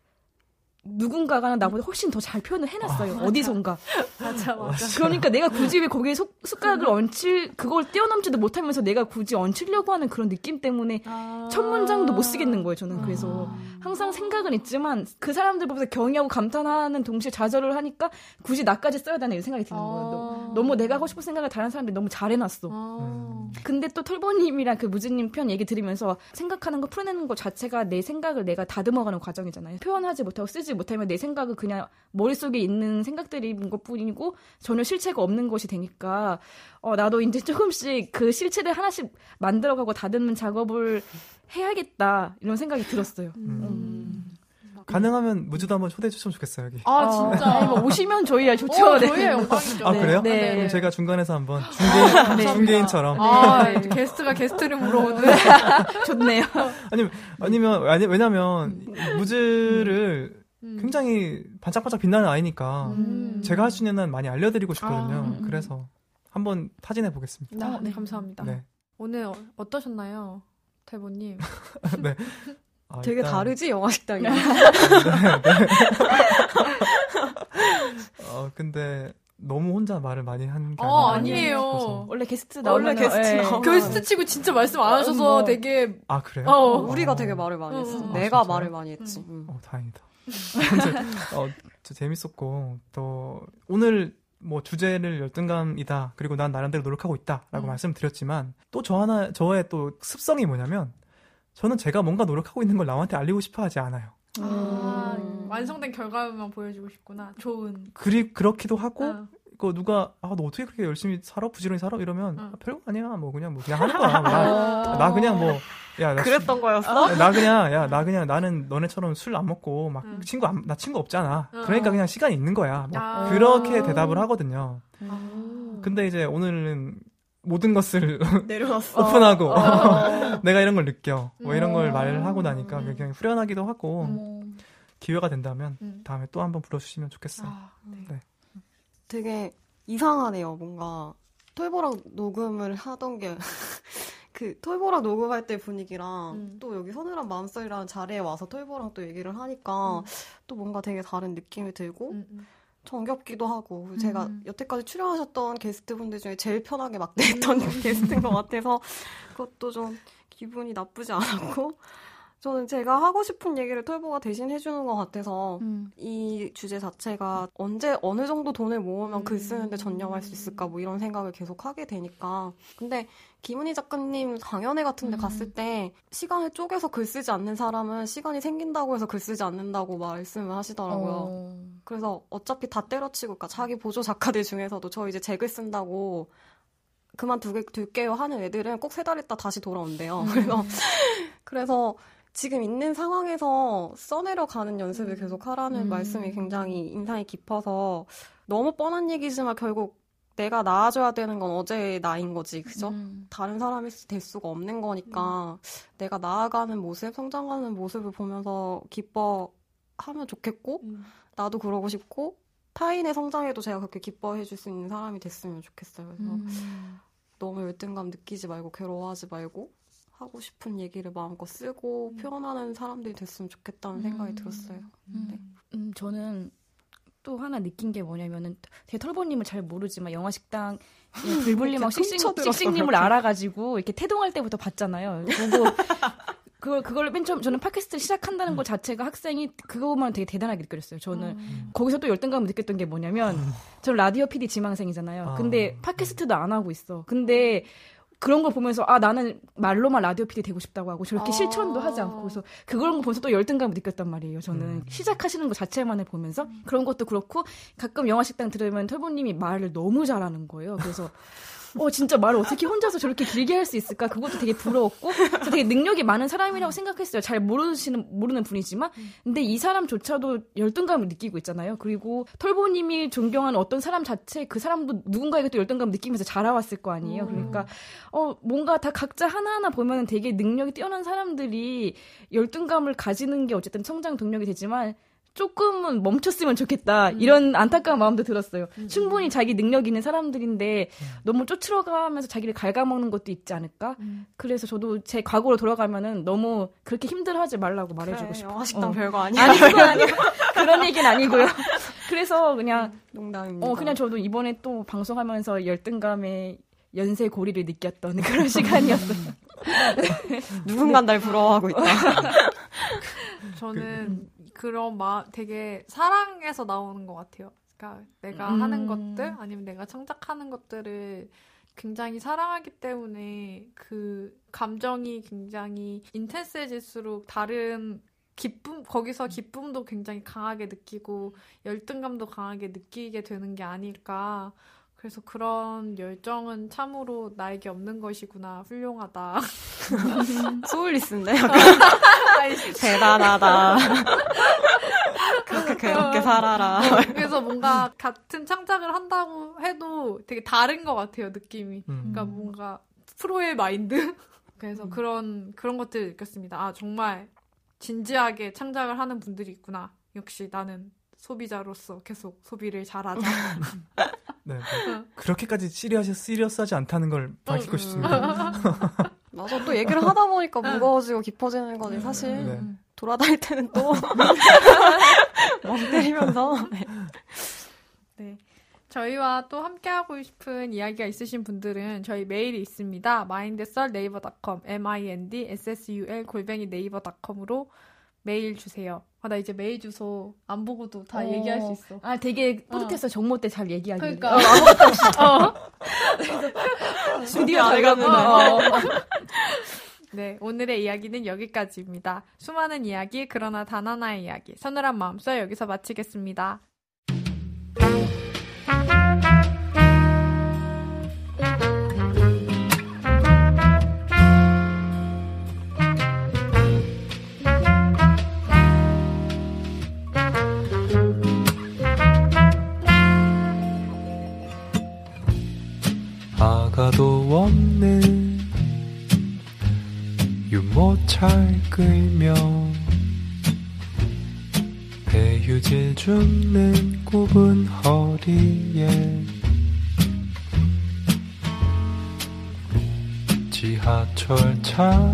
[SPEAKER 3] 누군가가 나보다 훨씬 더 잘 표현을 해놨어요. 아, 어디선가.
[SPEAKER 1] 맞아, 맞아.
[SPEAKER 3] 그러니까 내가 굳이 왜 거기에 속, 숟가락을 얹힐, 그걸 떼어넘지도 못하면서 내가 굳이 얹히려고 하는 그런 느낌 때문에 아~ 첫 문장도 못 쓰겠는 거예요, 저는. 그래서 아~ 항상 생각은 있지만 그 사람들 보면서 경의하고 감탄하는 동시에 좌절을 하니까 굳이 나까지 써야 되나 이런 생각이 드는 거예요. 아~ 너무 내가 하고 싶은 생각을 다른 사람들이 너무 잘 해놨어. 아. 근데 또 털보님이랑 그 무진님 편 얘기 들으면서 생각하는 거 풀어내는 것 자체가 내 생각을 내가 다듬어가는 과정이잖아요. 표현하지 못하고 쓰지 쓰지 못하면 내 생각은 그냥 머릿속에 있는 생각들인 것 뿐이고 전혀 실체가 없는 것이 되니까 어 나도 이제 [LAUGHS] 조금씩 그 실체를 하나씩 만들어가고 다듬는 작업을 해야겠다 이런 생각이 들었어요. 음. 음.
[SPEAKER 4] 가능하면 무주도 한번 초대해 주시면 좋겠어요 여기.
[SPEAKER 1] 아 진짜. 아,
[SPEAKER 3] 뭐 오시면 저희야 좋죠. 어,
[SPEAKER 1] 저희의 영광이죠.
[SPEAKER 4] 아 그래요?
[SPEAKER 1] 네.
[SPEAKER 4] 네. 그럼 제가 중간에서 한번 중개 네. 중개인처럼.
[SPEAKER 1] 아 네. 게스트가 게스트를 물어오는. [LAUGHS]
[SPEAKER 3] 좋네요.
[SPEAKER 4] 아니면 아니면 아니 왜냐면 무즈를 음. 굉장히 반짝반짝 빛나는 아이니까 음. 제가 할 수 있는 한 많이 알려드리고 싶거든요. 아, 음. 그래서 한번 타진해 보겠습니다.
[SPEAKER 1] 아, 네, 감사합니다. 네. 오늘 어, 떠셨나요 대보님? [LAUGHS]
[SPEAKER 4] 네.
[SPEAKER 2] 아, 되게 일단... 다르지 영화 식당이. 네, 네. [LAUGHS]
[SPEAKER 4] 어 근데 너무 혼자 말을 많이 한 게
[SPEAKER 1] 어, 아니에요.
[SPEAKER 3] 원래 게스트 나오면
[SPEAKER 2] 원래 게스트 네. 나오면
[SPEAKER 1] 게스트 [LAUGHS] 치고 진짜 말씀 안 하셔서 뭐. 되게
[SPEAKER 4] 아 그래요?
[SPEAKER 2] 어, 우리가 어. 되게 말을 많이 했어. 어, 내가 아, 말을 많이 했지. 음.
[SPEAKER 4] 어 다행이다. [LAUGHS] 어, 재밌었고 또 오늘 뭐 주제를 열등감이다 그리고 난 나름대로 노력하고 있다라고 음. 말씀드렸지만 또 저 하나 저의 또 습성이 뭐냐면 저는 제가 뭔가 노력하고 있는 걸 남한테 알리고 싶어하지 않아요.
[SPEAKER 1] 아, 음. 완성된 결과만 보여주고 싶구나. 좋은.
[SPEAKER 4] 그리 그렇기도 하고 어. 그 누가 아 너 어떻게 그렇게 열심히 살아 부지런히 살아 이러면 어. 아, 별거 아니야 뭐 그냥 뭐 그냥 하는 거야 뭐, 나, [LAUGHS] 나 그냥 뭐 야, 나
[SPEAKER 2] 그랬던
[SPEAKER 4] 수,
[SPEAKER 2] 거였어?
[SPEAKER 4] 나 그냥 야 나 그냥 나는 너네처럼 술 안 먹고 막 응. 친구 안, 나 친구 없잖아 어. 그러니까 그냥 시간이 있는 거야 뭐 아. 그렇게 대답을 하거든요 아. 근데 이제 오늘은 모든 것을. [LAUGHS] 오픈하고 어. [LAUGHS] 내가 이런 걸 느껴 뭐 이런 걸 음. 말을 하고 나니까 그냥 후련하기도 하고 음. 기회가 된다면 음. 다음에 또 한번 불러주시면 좋겠어요. 아, 네. 네.
[SPEAKER 2] 되게 이상하네요. 뭔가 톨보랑 녹음을 하던 게. [LAUGHS] 그 톨보랑 녹음할 때 분위기랑 음. 또 여기 서늘한 마음소리라는 자리에 와서 톨보랑 또 얘기를 하니까 음. 또 뭔가 되게 다른 느낌이 들고 음, 음. 정겹기도 하고 제가 여태까지 출연하셨던 게스트분들 중에 제일 편하게 막대했던 음. 게스트인 것 같아서 그것도 좀 기분이 나쁘지 않았고 저는 제가 하고 싶은 얘기를 털보가 대신 해주는 것 같아서 음. 이 주제 자체가 언제 어느 정도 돈을 모으면 음. 글 쓰는데 전념할 수 있을까 뭐 이런 생각을 계속 하게 되니까 근데 김은희 작가님 강연회 같은 데 음. 갔을 때 시간을 쪼개서 글 쓰지 않는 사람은 시간이 생긴다고 해서 글 쓰지 않는다고 말씀을 하시더라고요. 어. 그래서 어차피 다 때려치고, 그러니까 자기 보조 작가들 중에서도 저 이제 잭을 쓴다고 그만둘게요 하는 애들은 꼭 세 달 있다 다시 돌아온대요. [LAUGHS] 음. 그래서, 그래서 지금 있는 상황에서 써내려 가는 연습을 음. 계속 하라는 음. 말씀이 굉장히 인상이 깊어서 너무 뻔한 얘기지만 결국 내가 나아져야 되는 건 어제의 나인 거지, 그죠? 음. 다른 사람이 될 수가 없는 거니까 음. 내가 나아가는 모습, 성장하는 모습을 보면서 기뻐하면 좋겠고, 음. 나도 그러고 싶고, 타인의 성장에도 제가 그렇게 기뻐해 줄 수 있는 사람이 됐으면 좋겠어요. 그래서 음. 너무 열등감 느끼지 말고 괴로워하지 말고 하고 싶은 얘기를 마음껏 쓰고 음. 표현하는 사람들이 됐으면 좋겠다는 생각이 들었어요. 네.
[SPEAKER 3] 음, 저는 또 하나 느낀 게 뭐냐면은 제 털보님을 잘 모르지만 영화 식당 불불님하고 씩씩, 씩씩님을 알아가지고 이렇게 태동할 때부터 봤잖아요. 그리고 [LAUGHS] 그걸 그걸 맨 처음 저는 팟캐스트를 시작한다는 것 자체가 학생이 그것만 되게 대단하게 느껴졌어요. 저는 음. 거기서 또 열등감을 느꼈던 게 뭐냐면 저는 라디오 PD 지망생이잖아요. 아. 근데 팟캐스트도 안 하고 있어. 근데 그런 걸 보면서 아 나는 말로만 라디오 PD 되고 싶다고 하고 저렇게 아~ 실천도 하지 않고 그래서 그걸 보면서 또 열등감을 느꼈단 말이에요. 저는 음. 시작하시는 것 자체만을 보면서 그런 것도 그렇고 가끔 영화 식당 들으면 털보님이 말을 너무 잘하는 거예요. 그래서 [LAUGHS] 어 진짜 말을 어떻게 혼자서 저렇게 길게 할 수 있을까? 그것도 되게 부러웠고 저 되게 능력이 많은 사람이라고 생각했어요. 잘 모르시는 모르는 분이지만 근데 이 사람조차도 열등감을 느끼고 있잖아요. 그리고 털보님이 존경하는 어떤 사람 자체 그 사람도 누군가에게 또 열등감을 느끼면서 자라왔을 거 아니에요. 그러니까 어 뭔가 다 각자 하나하나 보면 되게 능력이 뛰어난 사람들이 열등감을 가지는 게 어쨌든 성장 동력이 되지만 조금은 멈췄으면 좋겠다 음. 이런 안타까운 마음도 들었어요. 음. 충분히 자기 능력 있는 사람들인데 음. 너무 쫓으러가면서 자기를 갉아먹는 것도 있지 않을까? 음. 그래서 저도 제 과거로 돌아가면은 너무 그렇게 힘들어하지 말라고 말해주고 그래, 싶어요.
[SPEAKER 2] 식당 어. 별거 아니야.
[SPEAKER 3] 아니 그거 아니야. [LAUGHS] 그런 얘기는 아니고요. [LAUGHS] 그래서 그냥
[SPEAKER 2] 농담입니다.
[SPEAKER 3] 어 그냥 저도 이번에 또 방송하면서 열등감에 연쇄 고리를 느꼈던 그런 [LAUGHS] 시간이었어요.
[SPEAKER 2] 누군가 날 부러워하고 있다.
[SPEAKER 1] 저는 그런 마 되게 사랑에서 나오는 것 같아요. 그러니까 내가 음. 하는 것들 아니면 내가 창작하는 것들을 굉장히 사랑하기 때문에 그 감정이 굉장히 인텐스해질수록 다른 기쁨 거기서 기쁨도 굉장히 강하게 느끼고 열등감도 강하게 느끼게 되는 게 아닐까 그래서 그런 열정은 참으로 나에게 없는 것이구나. 훌륭하다. [LAUGHS]
[SPEAKER 2] 소울리스인데? 대단하다. 그렇게 괴롭게 살아라.
[SPEAKER 1] 어, 그래서 뭔가 같은 창작을 한다고 해도 되게 다른 것 같아요, 느낌이. 음. 그러니까 뭔가 프로의 마인드? 그래서 음. 그런, 그런 것들을 느꼈습니다. 아, 정말 진지하게 창작을 하는 분들이 있구나. 역시 나는 소비자로서 계속 소비를 잘하자. [LAUGHS]
[SPEAKER 4] 네, 네. 그렇게까지 시리어스, 시리어스하지 않다는 걸 밝히고 싶습니다.
[SPEAKER 2] 맞아, 또 얘기를 하다 보니까 무거워지고 깊어지는 거지, 사실. 네. 돌아다닐 때는 또, [LAUGHS] 멍 때리면서. 네.
[SPEAKER 1] 네. 저희와 또 함께하고 싶은 이야기가 있으신 분들은 저희 메일이 있습니다. mindsul 네이버닷컴 m-i-n-d-s-s-u-l 골뱅이 네이버닷컴으로 메일 주세요. 아, 나 이제 메일 주소 안 보고도 다 어. 얘기할 수 있어.
[SPEAKER 3] 아, 되게 뿌듯했어. 어. 정모 때 잘 얘기하기.
[SPEAKER 1] 그러니까. 어, 아무것도 없이. 어.
[SPEAKER 2] 잘 가면. 어.
[SPEAKER 1] 네, 오늘의 이야기는 여기까지입니다. 수많은 이야기, 그러나 단 하나의 이야기. 서늘한 마음써 여기서 마치겠습니다.
[SPEAKER 5] 줍는 굽은 허리에 지하철 창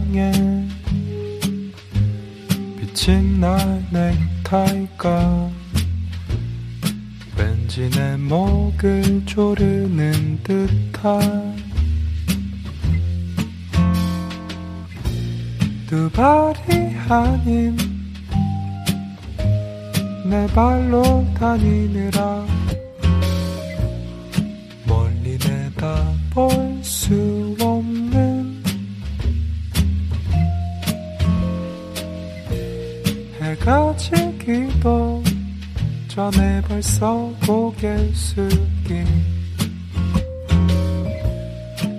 [SPEAKER 5] 벌써 고개 숙인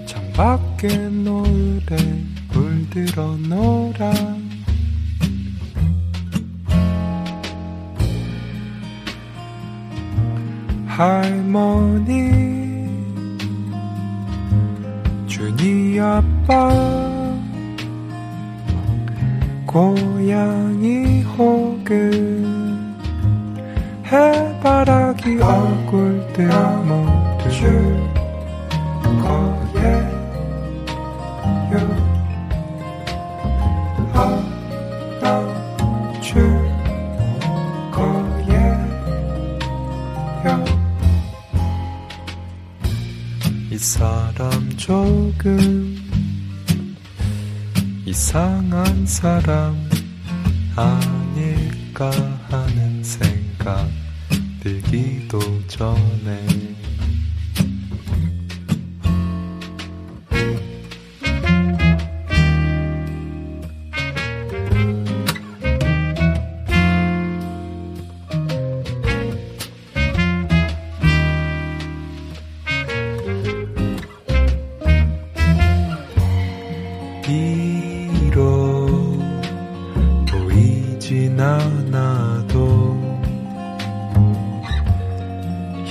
[SPEAKER 5] 창밖에 노을에 물들어 놀아. 할머니 준이 아빠 고양이 혹은 해바라기 얼굴들 모두 거예요 안아줄 거예요 이 사람 조금 이상한 사람 아닐까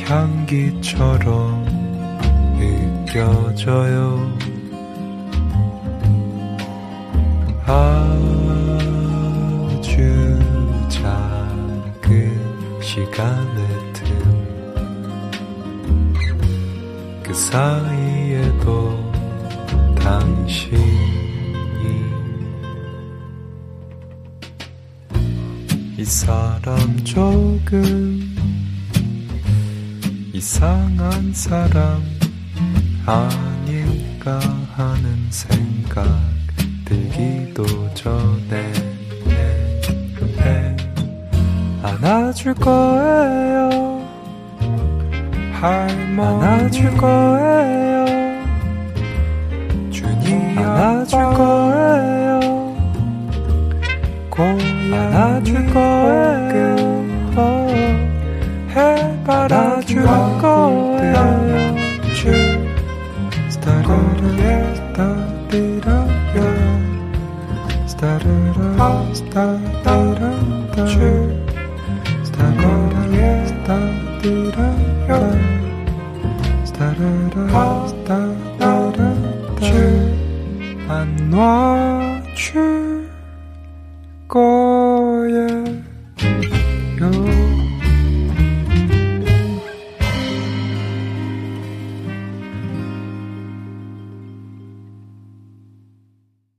[SPEAKER 5] 향기처럼 느껴져요. 아주 작은 시간의 틈. 그 사이에도 당신이 이 사람 조금 이상한 사람 아닐까 하는 생각 들기도 전에 안아줄 거예요. 할머니 안아줄 거예요. 주님 안아줄 거예요. 고양이 안아줄 거예요 해